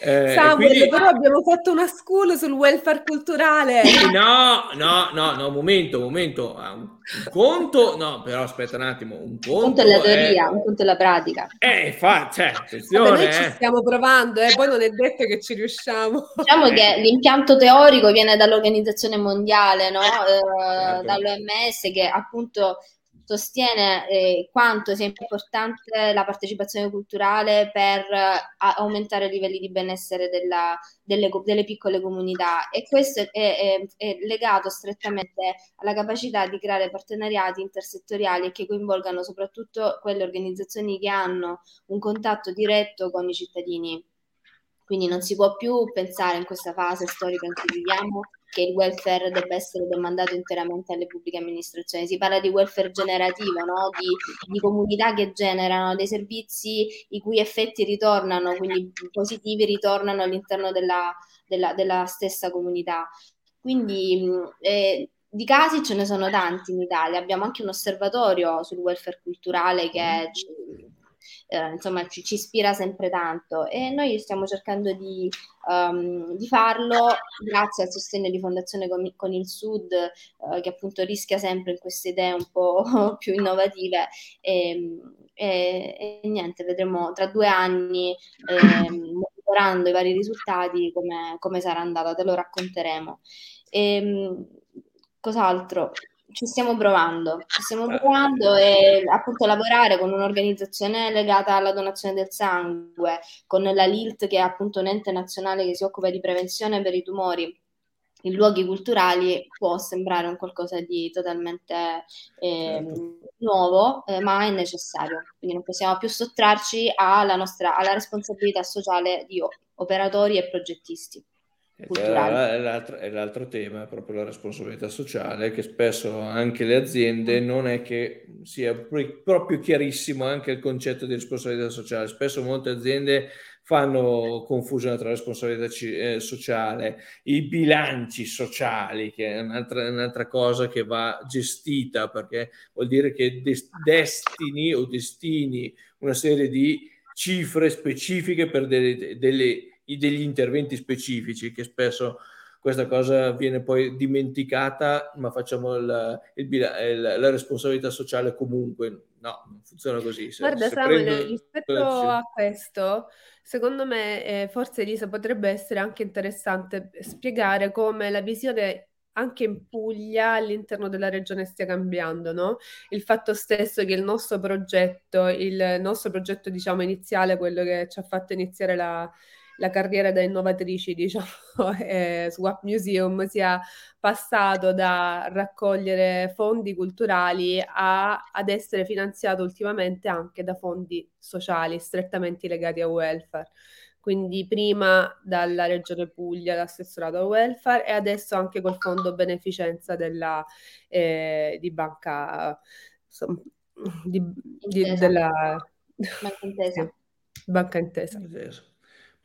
Eh, Samuel, quindi... però abbiamo fatto una school sul welfare culturale. No, no, no, no, momento, momento. Ah, un conto, no, però aspetta un attimo. Un conto, un conto è la teoria, è... un conto è la pratica. Eh, fa, cioè, attenzione. Vabbè, noi ci eh. stiamo provando, eh, poi non è detto che ci riusciamo. Diciamo eh. che l'impianto teorico viene dall'Organizzazione Mondiale, no? certo. dall'OMS, che appunto sostiene eh, quanto sia importante la partecipazione culturale per eh, aumentare i livelli di benessere della, delle, delle, piccole comunità e questo è, è, è, legato strettamente alla capacità di creare partenariati intersettoriali che coinvolgano soprattutto quelle organizzazioni che hanno un contatto diretto con i cittadini. Quindi non si può più pensare in questa fase storica in cui viviamo che il welfare debba essere demandato interamente alle pubbliche amministrazioni. Si parla di welfare generativo, no? di, di, comunità che generano dei servizi i cui effetti ritornano, quindi positivi ritornano all'interno della, della, della stessa comunità. Quindi eh, di casi ce ne sono tanti in Italia, abbiamo anche un osservatorio sul welfare culturale che ci, eh, insomma ci, ci, ispira sempre tanto e noi stiamo cercando di, um, di farlo grazie al sostegno di Fondazione con, con il Sud eh, che appunto rischia sempre in queste idee un po' più innovative e, e, e niente, vedremo tra due anni eh, monitorando i vari risultati come, come sarà andata, te lo racconteremo. E, ehm, cos'altro? Ci stiamo provando, ci stiamo provando e appunto lavorare con un'organizzazione legata alla donazione del sangue, con la LILT che è appunto un ente nazionale che si occupa di prevenzione per i tumori in luoghi culturali può sembrare un qualcosa di totalmente eh, nuovo, eh, ma è necessario. Quindi non possiamo più sottrarci alla, nostra, alla responsabilità sociale di operatori e progettisti. È l'altro, è l'altro tema, proprio la responsabilità sociale, che spesso anche le aziende non è che sia proprio chiarissimo anche il concetto di responsabilità sociale. Spesso molte aziende fanno confusione tra responsabilità eh, sociale, i bilanci sociali, che è un'altra, un'altra, cosa che va gestita, perché vuol dire che des- destini o destini una serie di cifre specifiche per delle, delle degli interventi specifici che spesso questa cosa viene poi dimenticata, ma facciamo il, il, il, la responsabilità sociale comunque. No, non funziona così. Se, Guarda, se Samuel, prendo... rispetto a questo, secondo me, eh, forse Elisa potrebbe essere anche interessante spiegare come la visione anche in Puglia all'interno della regione stia cambiando, no? Il fatto stesso che il nostro progetto, il nostro progetto diciamo iniziale, quello che ci ha fatto iniziare la, la carriera da innovatrici, diciamo, eh, Swap Museum sia passato da raccogliere fondi culturali a, ad essere finanziato ultimamente anche da fondi sociali strettamente legati a welfare. Quindi prima dalla Regione Puglia, l'assessorato al welfare e adesso anche col fondo beneficenza della, eh, di banca insomma, di, di, della Banca Intesa. Banca Intesa.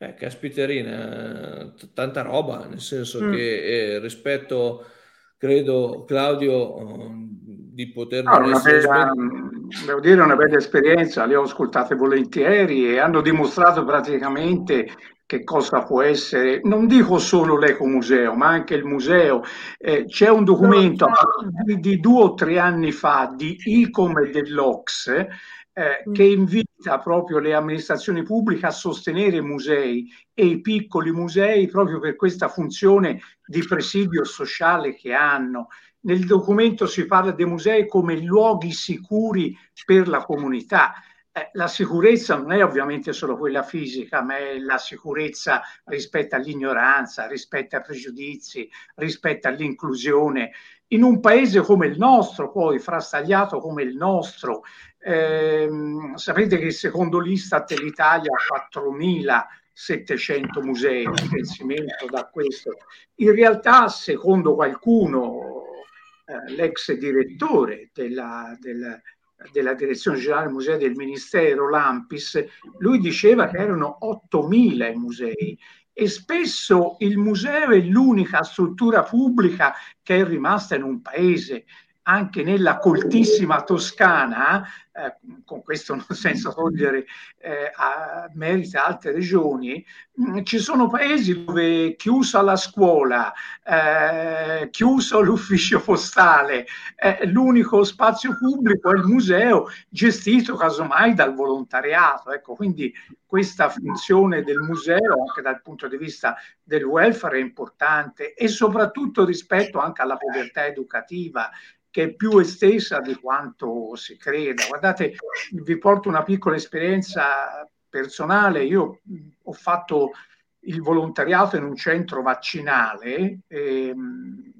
Eh, caspiterina, tanta roba, nel senso mm. che eh, rispetto, credo, Claudio, uh, di poter... No, bella, devo dire una bella esperienza, le ho ascoltate volentieri e hanno dimostrato praticamente che cosa può essere, non dico solo l'ecomuseo, ma anche il museo. Eh, c'è un documento di, di, due o tre anni fa di ICOM e dell'Ox eh, mm. che invita proprio le amministrazioni pubbliche a sostenere i musei e i piccoli musei proprio per questa funzione di presidio sociale che hanno. Nel documento si parla dei musei come luoghi sicuri per la comunità. Eh, la sicurezza non è ovviamente solo quella fisica, ma è la sicurezza rispetto all'ignoranza, rispetto ai pregiudizi, rispetto all'inclusione. In un paese come il nostro, poi frastagliato come il nostro, ehm, sapete che secondo l'Istat l'Italia ha 4.700 musei, pensimento da questo. In realtà, secondo qualcuno, eh, l'ex direttore della, della della Direzione Generale Musei del Ministero, l'Ampis, lui diceva che erano 8.000 i musei e spesso il museo è l'unica struttura pubblica che è rimasta in un paese. Anche nella coltissima Toscana, eh, con questo non senza togliere eh, a merito altre regioni, mm, ci sono paesi dove chiusa la scuola, eh, chiuso l'ufficio postale, eh, l'unico spazio pubblico è il museo gestito casomai dal volontariato. Ecco, quindi questa funzione del museo anche dal punto di vista del welfare è importante e soprattutto rispetto anche alla povertà educativa che è più estesa di quanto si creda. Guardate, vi porto una piccola esperienza personale. Io ho fatto il volontariato in un centro vaccinale. E, ehm,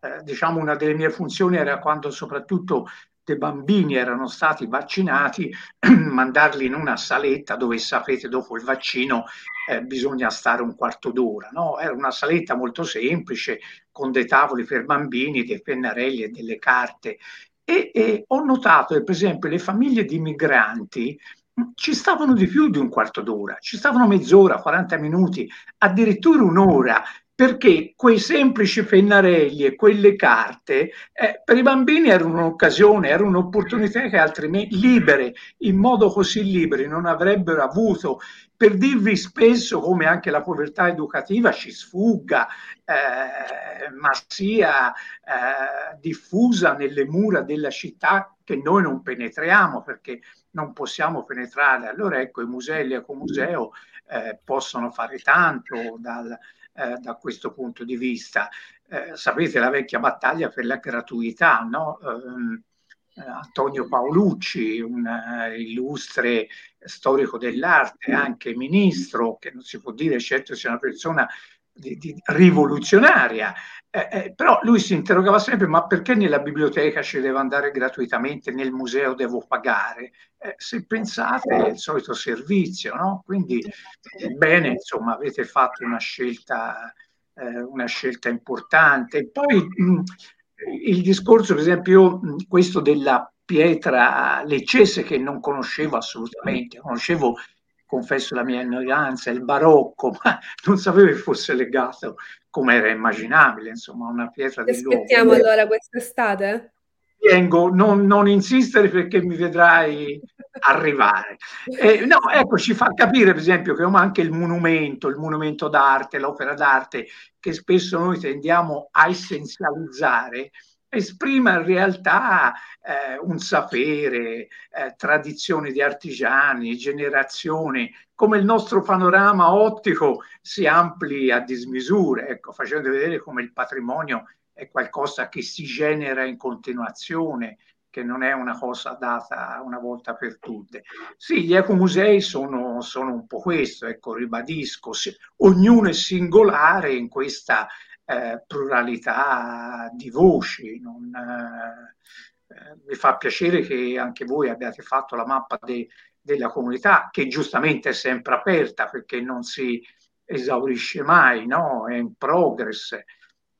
eh, diciamo una delle mie funzioni era quando soprattutto bambini erano stati vaccinati, mandarli in una saletta dove sapete dopo il vaccino eh, bisogna stare un quarto d'ora. No? Era una saletta molto semplice con dei tavoli per bambini, dei pennarelli e delle carte. E, e ho notato che per esempio le famiglie di migranti mm, ci stavano di più di un quarto d'ora, ci stavano mezz'ora, 40 minuti, addirittura un'ora perché quei semplici pennarelli e quelle carte eh, per i bambini erano un'occasione, era un'opportunità che altrimenti libere, in modo così liberi, non avrebbero avuto. Per dirvi spesso come anche la povertà educativa ci sfugga, eh, ma sia eh, diffusa nelle mura della città che noi non penetriamo perché non possiamo penetrare. Allora ecco, i musei, l'ecomuseo eh, possono fare tanto dal, eh, da questo punto di vista. Eh, sapete la vecchia battaglia per la gratuità, no? Ehm, eh, Antonio Paolucci, un uh, illustre storico dell'arte, anche ministro, che non si può dire certo sia una persona di, di rivoluzionaria, eh, eh, però lui si interrogava sempre, ma perché nella biblioteca ci devo andare gratuitamente, nel museo devo pagare? Eh, se pensate è il solito servizio, no? Quindi bene, insomma, avete fatto una scelta, eh, una scelta importante. Poi mh, il discorso, per esempio, mh, questo della pietra leccese che non conoscevo assolutamente, conoscevo confesso la mia ignoranza, il barocco, ma non sapevo che fosse legato come era immaginabile, insomma, una pietra Ti dell'uomo. Aspettiamo allora quest'estate? Vengo, non, non, insistere perché mi vedrai arrivare. Eh, no, ecco, ci fa capire, per esempio, che anche il monumento, il monumento d'arte, l'opera d'arte, che spesso noi tendiamo a essenzializzare, esprime in realtà eh, un sapere, eh, tradizioni di artigiani, generazioni, come il nostro panorama ottico si ampli a dismisure, ecco, facendo vedere come il patrimonio è qualcosa che si genera in continuazione, che non è una cosa data una volta per tutte. Sì, gli ecomusei sono, sono un po' questo, ecco, ribadisco, sì, ognuno è singolare in questa eh, pluralità di voci. Non, eh, eh, mi fa piacere che anche voi abbiate fatto la mappa de, della comunità, che giustamente è sempre aperta perché non si esaurisce mai, no? è in progress.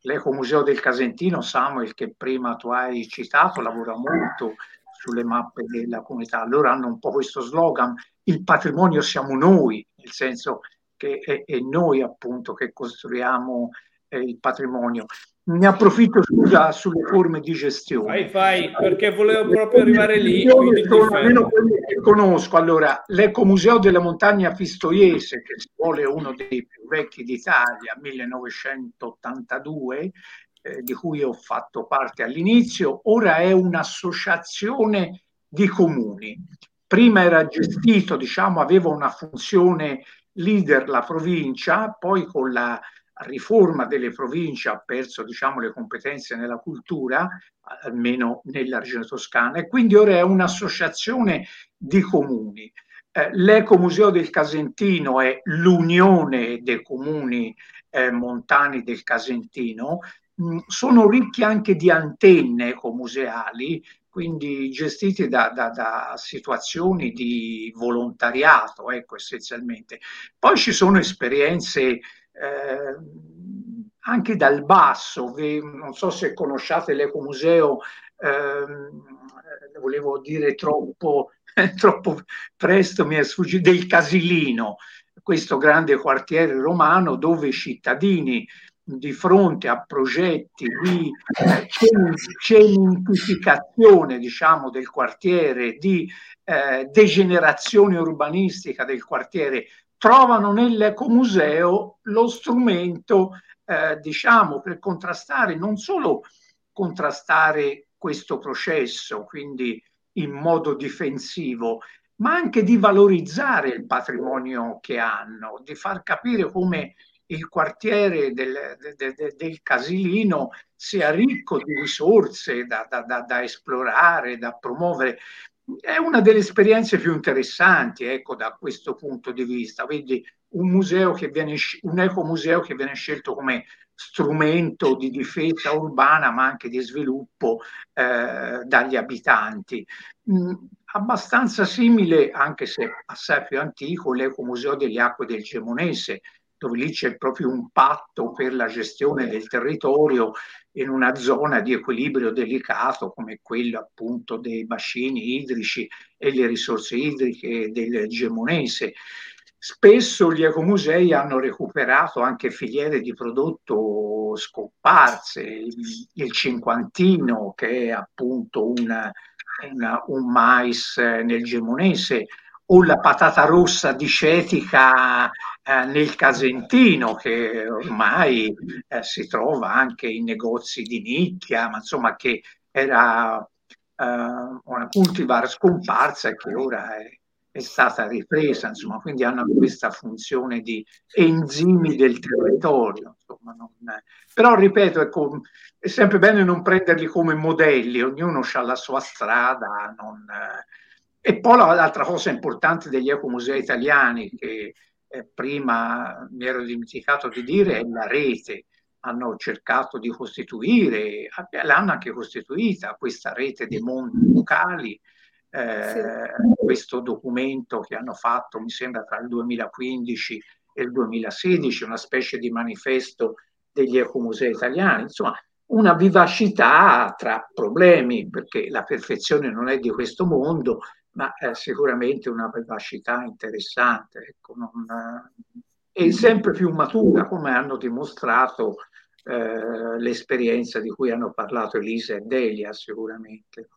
L'Ecomuseo del Casentino, Samuel, che prima tu hai citato, lavora molto sulle mappe della comunità. Loro hanno un po' questo slogan, il patrimonio siamo noi, nel senso che è, è noi appunto che costruiamo eh, il patrimonio. Ne approfitto scusa sulle forme di gestione. Fai, fai, perché volevo proprio arrivare lì. Sono almeno quelle che conosco. Allora, l'Ecomuseo della Montagna Pistoiese, che si vuole uno dei più vecchi d'Italia, 1982, eh, di cui ho fatto parte all'inizio, ora è un'associazione di comuni. Prima era gestito, diciamo, aveva una funzione leader la provincia, poi con la riforma delle province ha perso diciamo, le competenze nella cultura, almeno nella regione toscana, e quindi ora è un'associazione di comuni. Eh, L'Ecomuseo del Casentino è l'unione dei comuni eh, montani del Casentino, mh, mm, sono ricchi anche di antenne ecomuseali, quindi gestiti da, da, da, situazioni di volontariato, ecco, essenzialmente. Poi ci sono esperienze eh, anche dal basso, vi, non so se conosciate l'ecomuseo, eh, volevo dire troppo, troppo presto, mi è sfuggito, del Casilino, questo grande quartiere romano dove i cittadini di fronte a progetti di eh, cementificazione diciamo, del quartiere, di eh, degenerazione urbanistica del quartiere, trovano nell'ecomuseo lo strumento eh, diciamo, per contrastare, non solo contrastare questo processo, quindi in modo difensivo, ma anche di valorizzare il patrimonio che hanno, di far capire come il quartiere del, del, del, del Casilino sia ricco di risorse da, da, da, da, esplorare, da promuovere. È una delle esperienze più interessanti, ecco, da questo punto di vista. Quindi un museo che viene, un ecomuseo che viene scelto come strumento di difesa urbana, ma anche di sviluppo eh, dagli abitanti. Mm, abbastanza simile, anche se assai più antico, l'ecomuseo delle acque del Gemonese, dove lì c'è proprio un patto per la gestione del territorio in una zona di equilibrio delicato come quello appunto dei bacini idrici e le risorse idriche del Gemonese. Spesso gli ecomusei hanno recuperato anche filiere di prodotto scomparse, il, il cinquantino che è appunto una, una, un mais nel Gemonese, o la patata rossa di Cetica eh, nel Casentino, che ormai eh, si trova anche in negozi di nicchia, ma insomma che era eh, una cultivar scomparsa e che ora è, è, stata ripresa, insomma, quindi hanno questa funzione di enzimi del territorio. Insomma, non, però ripeto, ecco, è sempre bene non prenderli come modelli, ognuno ha la sua strada, non, e poi l'altra cosa importante degli ecomusei italiani, che eh, prima mi ero dimenticato di dire, è la rete. Hanno cercato di costituire, l'hanno anche costituita questa rete dei mondi locali, eh, sì. questo documento che hanno fatto, mi sembra, tra il 2015 e il 2016, una specie di manifesto degli ecomusei italiani. Insomma, una vivacità tra problemi, perché la perfezione non è di questo mondo, ma è sicuramente una vivacità interessante ecco, non, e sempre più matura, come hanno dimostrato eh, l'esperienza di cui hanno parlato Elisa e Delia sicuramente.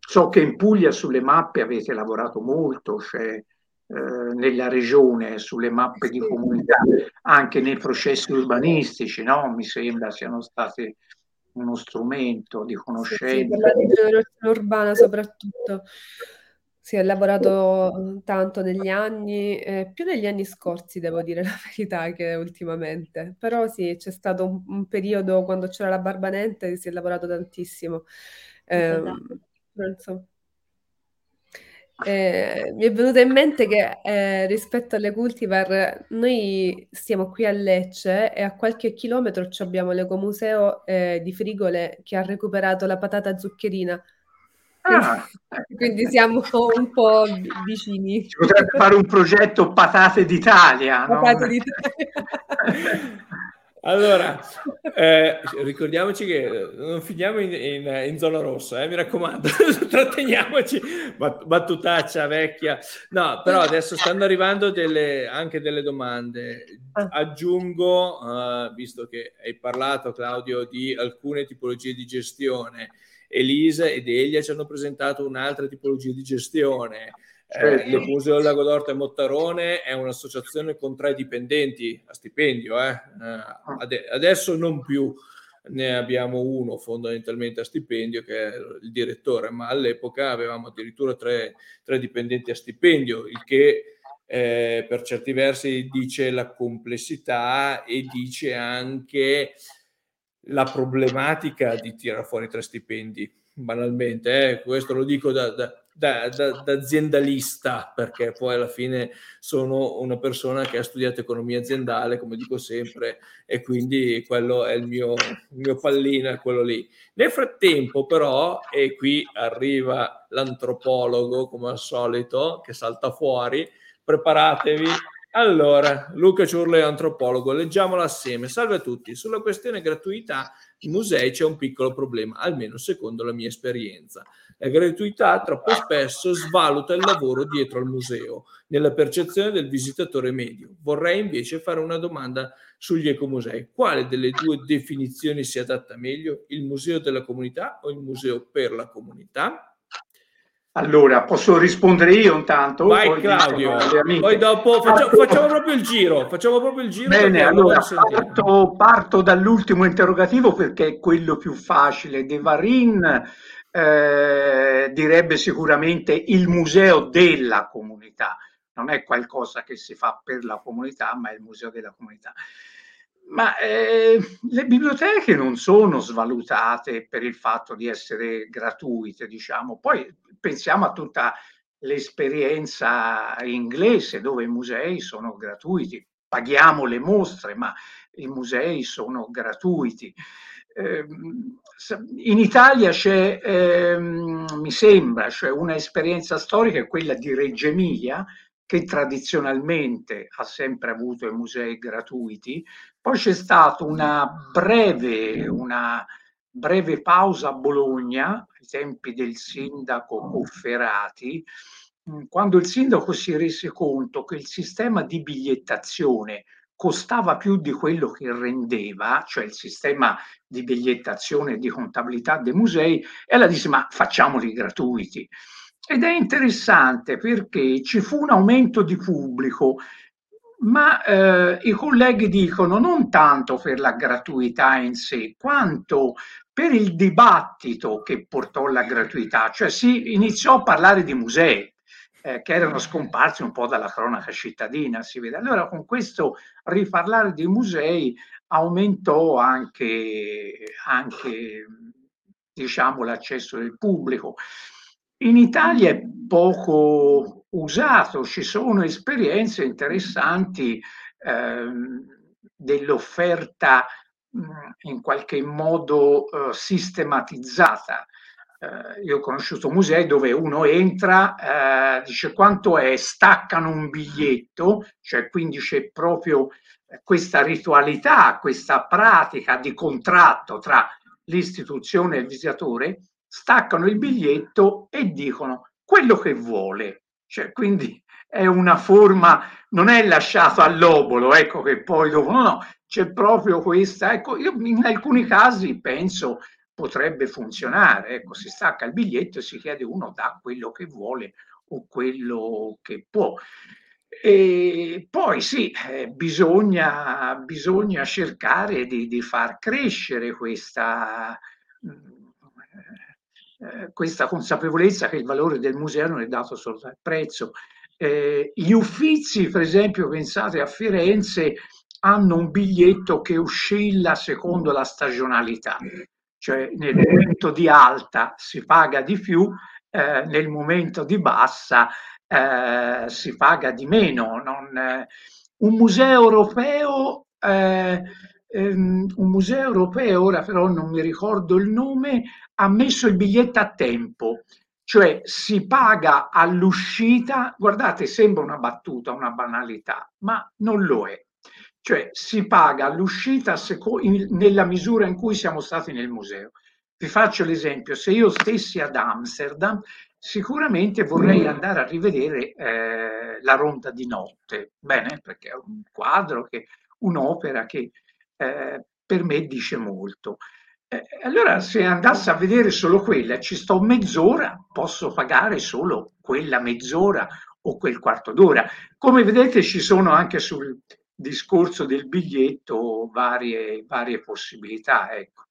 So che in Puglia sulle mappe avete lavorato molto, cioè eh, nella regione, sulle mappe di comunità, anche nei processi urbanistici, no? mi sembra siano state uno strumento di conoscenza. Sì, per la rigenerazione urbana soprattutto. Si è lavorato tanto negli anni, eh, più negli anni scorsi, devo dire la verità, che ultimamente. Però sì, c'è stato un, un periodo quando c'era la Barbanente si è lavorato tantissimo. Eh, esatto. Eh, mi è venuto in mente che eh, rispetto alle cultivar, noi stiamo qui a Lecce e a qualche chilometro abbiamo l'ecomuseo eh, di Frigole che ha recuperato la patata zuccherina. Ah. Quindi siamo un po' vicini. Si potrebbe fare un progetto Patate d'Italia. Patate no? d'Italia. Allora, eh, ricordiamoci che non finiamo in, in, in zona rossa, eh, mi raccomando, tratteniamoci, battutaccia vecchia. No, però adesso stanno arrivando delle, anche delle domande. Ah. Aggiungo, uh, visto che hai parlato Claudio di alcune tipologie di gestione, Elisa ed Elia ci hanno presentato un'altra tipologia di gestione. Eh, il Museo del Lago d'Orto e Mottarone è un'associazione con tre dipendenti a stipendio, eh. Eh, ade- adesso non più ne abbiamo uno fondamentalmente a stipendio che è il direttore, ma all'epoca avevamo addirittura tre, tre dipendenti a stipendio, il che eh, per certi versi dice la complessità e dice anche la problematica di tirare fuori tre stipendi, banalmente. Eh. Questo lo dico da, da da, da, da, aziendalista, perché poi alla fine sono una persona che ha studiato economia aziendale, come dico sempre, e quindi quello è il mio, il mio pallino, è quello lì. Nel frattempo, però, e qui arriva l'antropologo, come al solito, che salta fuori, preparatevi Allora, Luca Ciurlo è antropologo, leggiamola assieme. Salve a tutti. Sulla questione gratuità, i musei c'è un piccolo problema, almeno secondo la mia esperienza. La gratuità troppo spesso svaluta il lavoro dietro al museo, nella percezione del visitatore medio. Vorrei invece fare una domanda sugli ecomusei. Quale delle due definizioni si adatta meglio? Il museo della comunità o il museo per la comunità? Allora, posso rispondere io intanto? Vai poi Claudio, poi dopo facciamo, facciamo, proprio il giro, facciamo proprio il giro. Bene, allora parto, parto, dall'ultimo interrogativo perché è quello più facile. De Varin eh, direbbe sicuramente il museo della comunità, non è qualcosa che si fa per la comunità, ma è il museo della comunità. Ma eh, le biblioteche non sono svalutate per il fatto di essere gratuite, diciamo. Poi pensiamo a tutta l'esperienza inglese dove i musei sono gratuiti. Paghiamo le mostre, ma i musei sono gratuiti. Eh, in Italia c'è, eh, mi sembra, cioè una esperienza storica, quella di Reggio Emilia, che tradizionalmente ha sempre avuto i musei gratuiti, poi c'è stata una breve, una breve pausa a Bologna, ai tempi del sindaco Cofferati, quando il sindaco si rese conto che il sistema di bigliettazione costava più di quello che rendeva, cioè il sistema di bigliettazione e di contabilità dei musei, e allora disse ma facciamoli gratuiti. Ed è interessante perché ci fu un aumento di pubblico ma eh, i colleghi dicono non tanto per la gratuità in sé, quanto per il dibattito che portò alla gratuità, cioè si iniziò a parlare di musei eh, che erano scomparsi un po' dalla cronaca cittadina, si vede. Allora con questo riparlare di musei aumentò anche, anche diciamo, l'accesso del pubblico. In Italia è poco usato, ci sono esperienze interessanti ehm, dell'offerta in qualche modo eh, sistematizzata. Eh, io ho conosciuto musei dove uno entra, eh, dice quanto è, staccano un biglietto, cioè quindi c'è proprio eh, questa ritualità, questa pratica di contratto tra l'istituzione e il visitatore staccano il biglietto e dicono quello che vuole. Cioè, quindi è una forma, non è lasciato all'obolo, ecco che poi dopo, no, no, c'è proprio questa, ecco, io in alcuni casi penso potrebbe funzionare, ecco, si stacca il biglietto e si chiede uno da quello che vuole o quello che può. E poi sì, eh, bisogna, bisogna cercare di, di, far crescere questa, mh, eh, questa consapevolezza che il valore del museo non è dato solo dal prezzo. Eh, gli uffizi, per esempio, pensate a Firenze, hanno un biglietto che oscilla secondo la stagionalità, cioè nel momento di alta si paga di più, eh, nel momento di bassa eh, si paga di meno. Non, eh, un museo europeo eh, ehm, un museo europeo, ora però non mi ricordo il nome, ha messo il biglietto a tempo, cioè si paga all'uscita, guardate, sembra una battuta, una banalità, ma non lo è. Cioè si paga all'uscita nella misura in cui siamo stati nel museo. Vi faccio l'esempio, se io stessi ad Amsterdam, sicuramente vorrei andare a rivedere eh, la ronda di notte, bene, perché è un quadro, che, un'opera che eh, per me dice molto. Eh, allora se andassi a vedere solo quella, ci sto mezz'ora, posso pagare solo quella mezz'ora o quel quarto d'ora. Come vedete ci sono anche sul discorso del biglietto varie, varie possibilità. Ecco.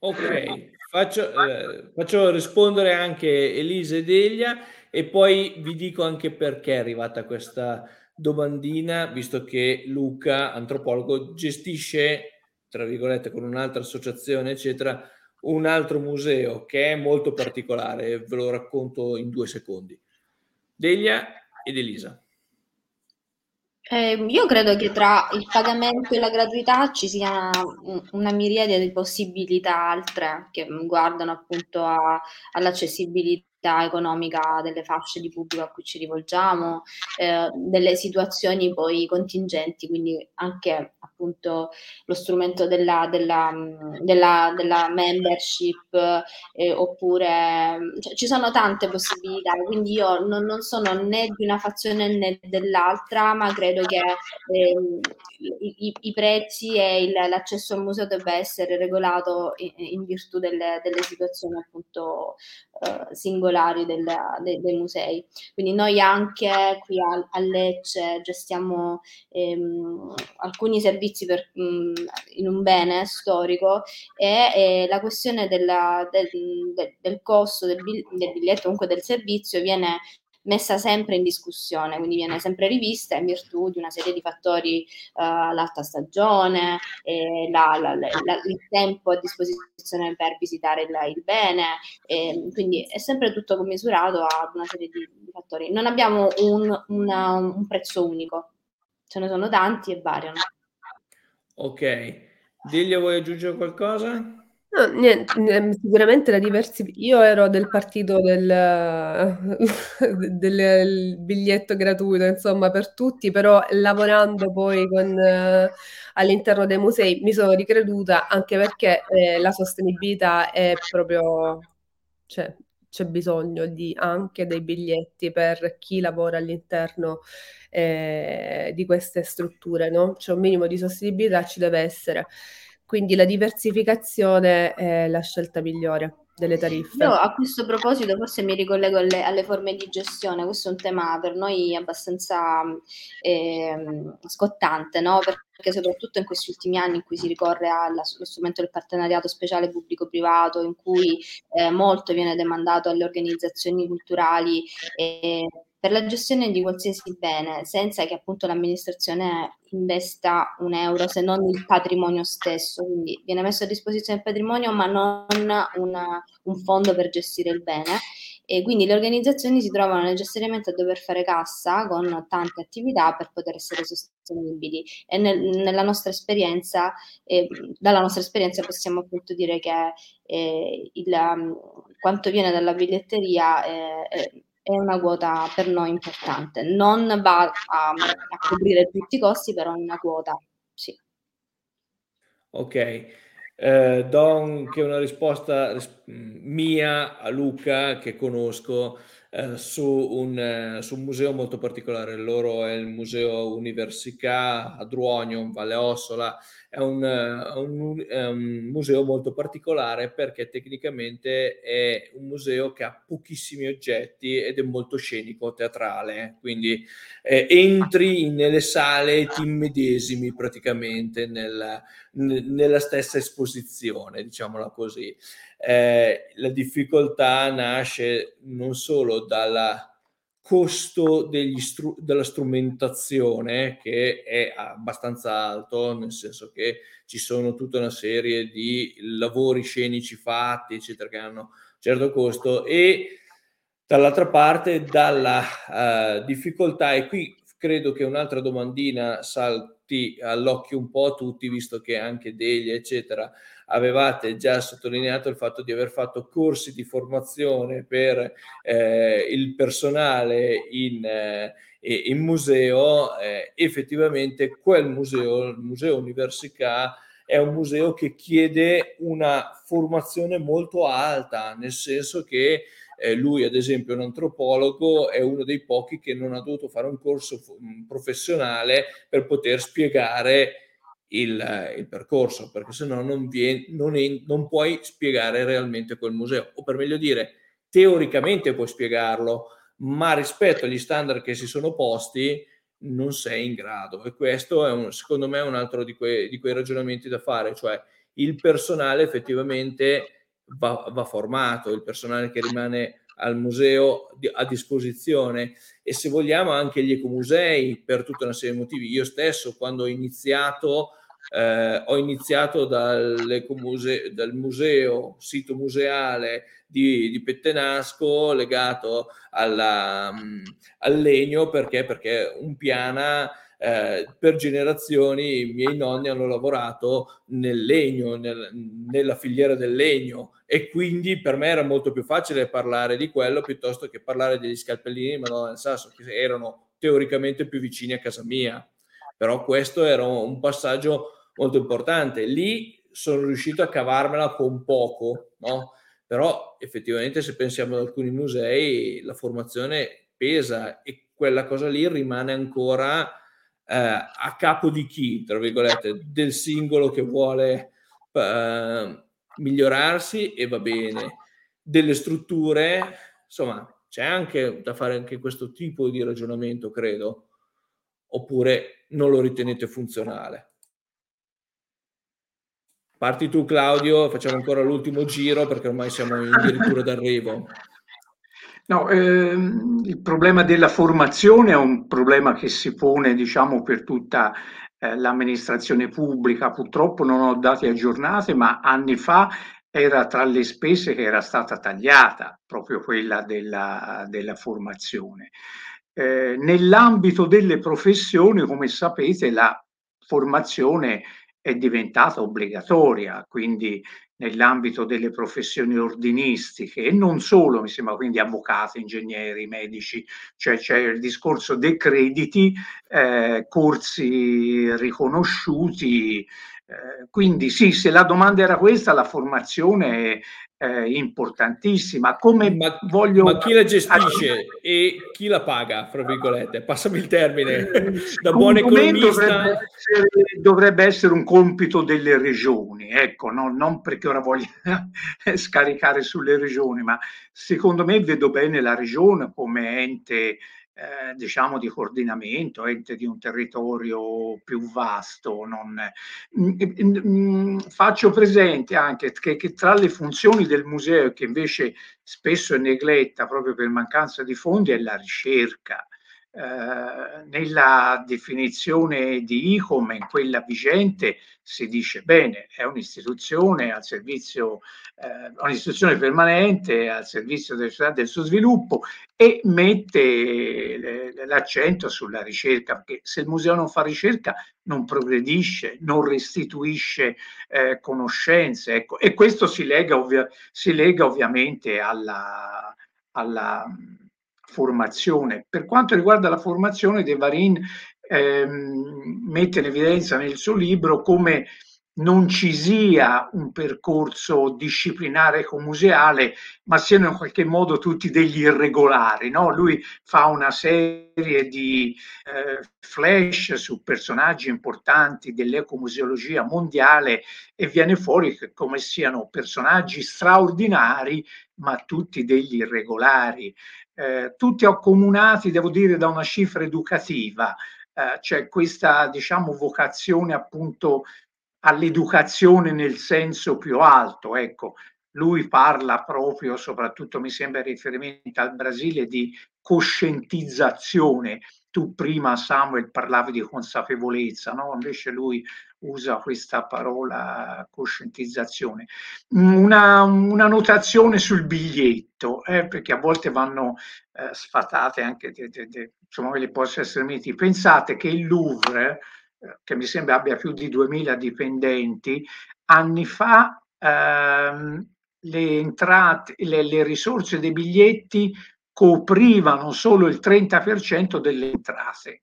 Ok, faccio, eh, faccio rispondere anche Elisa e Delia e poi vi dico anche perché è arrivata questa domandina, visto che Luca, antropologo, gestisce, tra virgolette, con un'altra associazione, eccetera, un altro museo che è molto particolare, ve lo racconto in due secondi. Delia ed Elisa. Eh, io credo che tra il pagamento e la gratuità ci sia una miriade di possibilità altre che guardano appunto a, all'accessibilità economica delle fasce di pubblico a cui ci rivolgiamo, eh, delle situazioni poi contingenti, quindi anche appunto lo strumento della, della, della, della membership eh, oppure cioè, ci sono tante possibilità, quindi io non, non, sono né di una fazione né dell'altra, ma credo che eh, i, i, prezzi e il, l'accesso al museo debba essere regolato in, in virtù delle, delle situazioni appunto eh, singolari del, de, dei musei. Quindi noi anche qui a, a Lecce gestiamo ehm, alcuni servizi per, mh, mm, in un bene storico e, e la questione della, del, del, del, costo del biglietto, comunque del servizio, viene messa sempre in discussione, quindi viene sempre rivista in virtù di una serie di fattori, uh, l'alta stagione, la, la, la, il tempo a disposizione per visitare il, il bene, eh, quindi è sempre tutto commisurato ad una serie di, di fattori. Non abbiamo un, una, un prezzo unico, ce ne sono tanti e variano. Ok, Diglia vuoi aggiungere qualcosa? No, niente, sicuramente la diversificazione. Io ero del partito del, del biglietto gratuito, insomma, per tutti, però lavorando poi con, all'interno dei musei mi sono ricreduta anche perché eh, la sostenibilità è proprio, cioè, c'è bisogno di, anche dei biglietti per chi lavora all'interno eh, di queste strutture, no? C'è un minimo di sostenibilità, ci deve essere. Quindi la diversificazione è la scelta migliore delle tariffe. Io a questo proposito forse mi ricollego alle, alle forme di gestione, questo è un tema per noi abbastanza eh, scottante, no? perché soprattutto in questi ultimi anni in cui si ricorre allo strumento del partenariato speciale pubblico-privato, in cui eh, molto viene demandato alle organizzazioni culturali eh, per la gestione di qualsiasi bene, senza che appunto l'amministrazione investa un euro, se non il patrimonio stesso. Quindi viene messo a disposizione il patrimonio, ma non una, un fondo per gestire il bene. E quindi le organizzazioni si trovano necessariamente a dover fare cassa con tante attività per poter essere sostenibili. E nel, nella nostra esperienza, eh, dalla nostra esperienza possiamo appunto dire che eh, il, quanto viene dalla biglietteria eh, è una quota per noi importante. Non va a, a coprire tutti i costi, però è una quota, sì. Ok, eh, do anche una risposta mia a Luca che conosco eh, su, un, eh, su, un, museo molto particolare. Loro è il Museo Universica a Druogno, Valle Ossola, è un, un, è un, museo molto particolare perché tecnicamente è un museo che ha pochissimi oggetti ed è molto scenico, teatrale, quindi eh, entri nelle sale e ti immedesimi praticamente nella, nella stessa esposizione, diciamola così. Eh, la difficoltà nasce non solo dalla costo stru- della strumentazione che è abbastanza alto, nel senso che ci sono tutta una serie di lavori scenici fatti, eccetera, che hanno un certo costo, e dall'altra parte dalla uh, difficoltà, e qui credo che un'altra domandina salti all'occhio un po' a tutti, visto che anche Delia, eccetera, avevate già sottolineato il fatto di aver fatto corsi di formazione per eh, il personale in, eh, in museo, eh, effettivamente quel museo, il Museo Università, è un museo che chiede una formazione molto alta, nel senso che eh, lui, ad esempio, è un antropologo, è uno dei pochi che non ha dovuto fare un corso professionale per poter spiegare il, il percorso, perché se no non, non, non puoi spiegare realmente quel museo, o per meglio dire, teoricamente puoi spiegarlo, ma rispetto agli standard che si sono posti non sei in grado. E questo è un, secondo me un altro di quei, di quei ragionamenti da fare, cioè il personale effettivamente va, va formato, il personale che rimane al museo a disposizione e se vogliamo anche gli ecomusei per tutta una serie di motivi. Io stesso quando ho iniziato eh, ho iniziato dal museo, sito museale di, di Pettenasco legato alla, um, al legno perché, perché un piana eh, per generazioni i miei nonni hanno lavorato nel legno, nel, nella filiera del legno e quindi per me era molto più facile parlare di quello piuttosto che parlare degli scalpellini, ma nel senso che erano teoricamente più vicini a casa mia. Però questo era un passaggio molto importante. Lì sono riuscito a cavarmela con poco, no? Però effettivamente se pensiamo ad alcuni musei la formazione pesa e quella cosa lì rimane ancora eh, a capo di chi, tra virgolette, del singolo che vuole eh, migliorarsi e va bene. Delle strutture, insomma, c'è anche da fare anche questo tipo di ragionamento, credo, oppure non lo ritenete funzionale? Parti tu Claudio, facciamo ancora l'ultimo giro perché ormai siamo addirittura d'arrivo. No, ehm, il problema della formazione è un problema che si pone, diciamo, per tutta eh, l'amministrazione pubblica. Purtroppo non ho dati aggiornati, ma anni fa era tra le spese che era stata tagliata proprio quella della, della formazione. Eh, nell'ambito delle professioni, come sapete, la formazione è diventata obbligatoria, quindi nell'ambito delle professioni ordinistiche e non solo, mi sembra, quindi avvocati, ingegneri, medici, cioè c'è il discorso dei crediti, eh, corsi riconosciuti. Eh, quindi sì, se la domanda era questa, la formazione eh, importantissima. Come ma, voglio... ma chi la gestisce e chi la paga, fra virgolette? Passami il termine, eh, da buon economista. Dovrebbe essere, dovrebbe essere, un compito delle regioni, ecco, no, non perché ora voglio scaricare sulle regioni, ma secondo me vedo bene la regione come ente eh, diciamo di coordinamento, ente di un territorio più vasto. Non, mh, mh, faccio presente anche che, che, tra le funzioni del museo, che invece spesso è negletta proprio per mancanza di fondi, è la ricerca. Eh, nella definizione di ICOM, in quella vigente, si dice bene, è un'istituzione al servizio, eh, un'istituzione permanente al servizio del, del suo sviluppo e mette l'accento sulla ricerca, perché se il museo non fa ricerca non progredisce, non restituisce eh, conoscenze, ecco. e questo si lega, ovvia, si lega ovviamente alla, alla formazione. Per quanto riguarda la formazione, De Varin ehm, mette in evidenza nel suo libro come non ci sia un percorso disciplinare museale, ma siano in qualche modo tutti degli irregolari. No? Lui fa una serie di eh, flash su personaggi importanti dell'ecomuseologia mondiale e viene fuori come siano personaggi straordinari, ma tutti degli irregolari eh, tutti accomunati, devo dire, da una cifra educativa, eh, c'è questa, diciamo, vocazione appunto all'educazione nel senso più alto, ecco, lui parla proprio, soprattutto mi sembra riferimento al Brasile, di coscientizzazione. Tu prima, Samuel, parlavi di consapevolezza, no? invece lui usa questa parola coscientizzazione. Una, una notazione sul biglietto, eh, perché a volte vanno eh, sfatate anche, de, de, de, insomma, le possono essere miti. Pensate che il Louvre, eh, che mi sembra abbia più di 2000 dipendenti, anni fa ehm, le entrate, le, le risorse dei biglietti coprivano solo il 30% delle entrate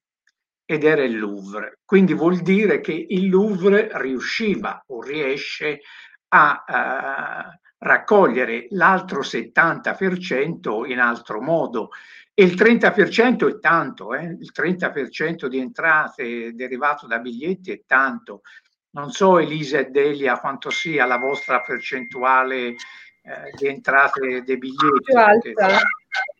ed era il Louvre. Quindi vuol dire che il Louvre riusciva o riesce a uh, raccogliere l'altro 70% in altro modo. E il 30% è tanto, eh? il 30% di entrate derivato da biglietti è tanto. Non so Elisa e Delia quanto sia la vostra percentuale eh, di entrate dei biglietti. Più alta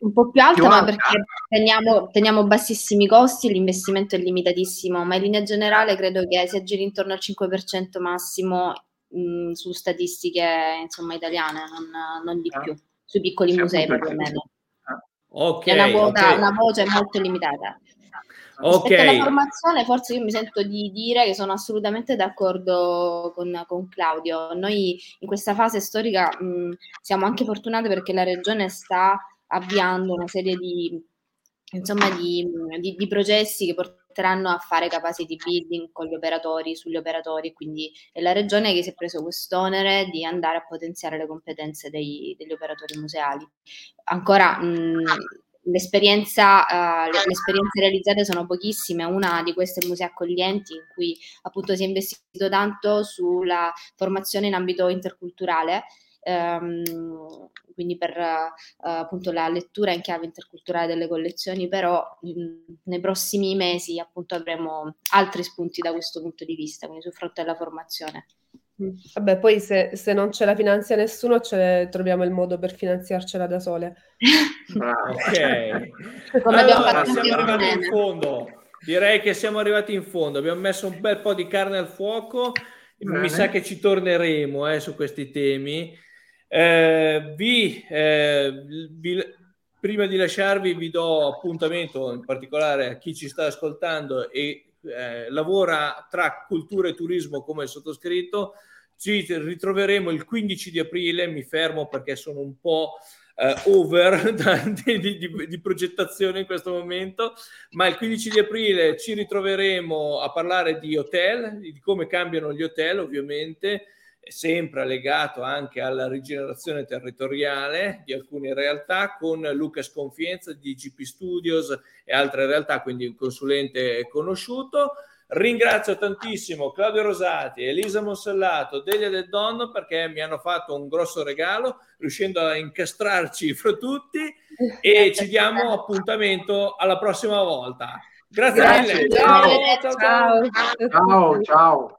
un po' più alta, più ma alta. perché teniamo, teniamo, bassissimi costi, l'investimento è limitatissimo, ma in linea generale credo che si aggiri intorno al 5% massimo mh, su statistiche insomma, italiane, non, non di ah. più, sui piccoli Siamo musei perlomeno. Ah. Okay, è una, quota, okay. una voce molto limitata. Ok. alla formazione, forse io mi sento di dire che sono assolutamente d'accordo con, con Claudio. Noi in questa fase storica mh, siamo anche fortunati perché la regione sta avviando una serie di, insomma, di, di, di processi che porteranno metteranno a fare capacity building con gli operatori, sugli operatori, quindi è la regione che si è preso quest'onere di andare a potenziare le competenze dei, degli operatori museali. Ancora mh, l'esperienza, uh, le, le, esperienze realizzate sono pochissime, una di queste è Musei Accoglienti in cui appunto si è investito tanto sulla formazione in ambito interculturale, um, quindi per uh, appunto la lettura in chiave interculturale delle collezioni, però in, nei prossimi mesi appunto avremo altri spunti da questo punto di vista, quindi sul fronte della formazione. Vabbè, poi se, se, non ce la finanzia nessuno, ce troviamo il modo per finanziarcela da sole. Ah, ok. allora, siamo arrivati in fondo. Direi che siamo arrivati in fondo. Abbiamo messo un bel po' di carne al fuoco. Bene. Mi sa che ci torneremo eh, su questi temi. Eh, vi, eh, vi, prima di lasciarvi, vi do appuntamento in particolare a chi ci sta ascoltando e eh, lavora tra cultura e turismo come il sottoscritto. Ci ritroveremo il 15 di aprile, mi fermo perché sono un po' eh, over di, di, di, progettazione in questo momento, ma il 15 di aprile ci ritroveremo a parlare di hotel, di come cambiano gli hotel ovviamente, sempre legato anche alla rigenerazione territoriale di alcune realtà con Luca Sconfienza di GP Studios e altre realtà, quindi un consulente conosciuto. Ringrazio tantissimo Claudio Rosati, Elisa Monsellato, Delia Del Donno perché mi hanno fatto un grosso regalo riuscendo a incastrarci fra tutti e ci diamo appuntamento alla prossima volta. Grazie, Grazie mille. Ciao. Ciao, ciao. ciao. ciao. ciao.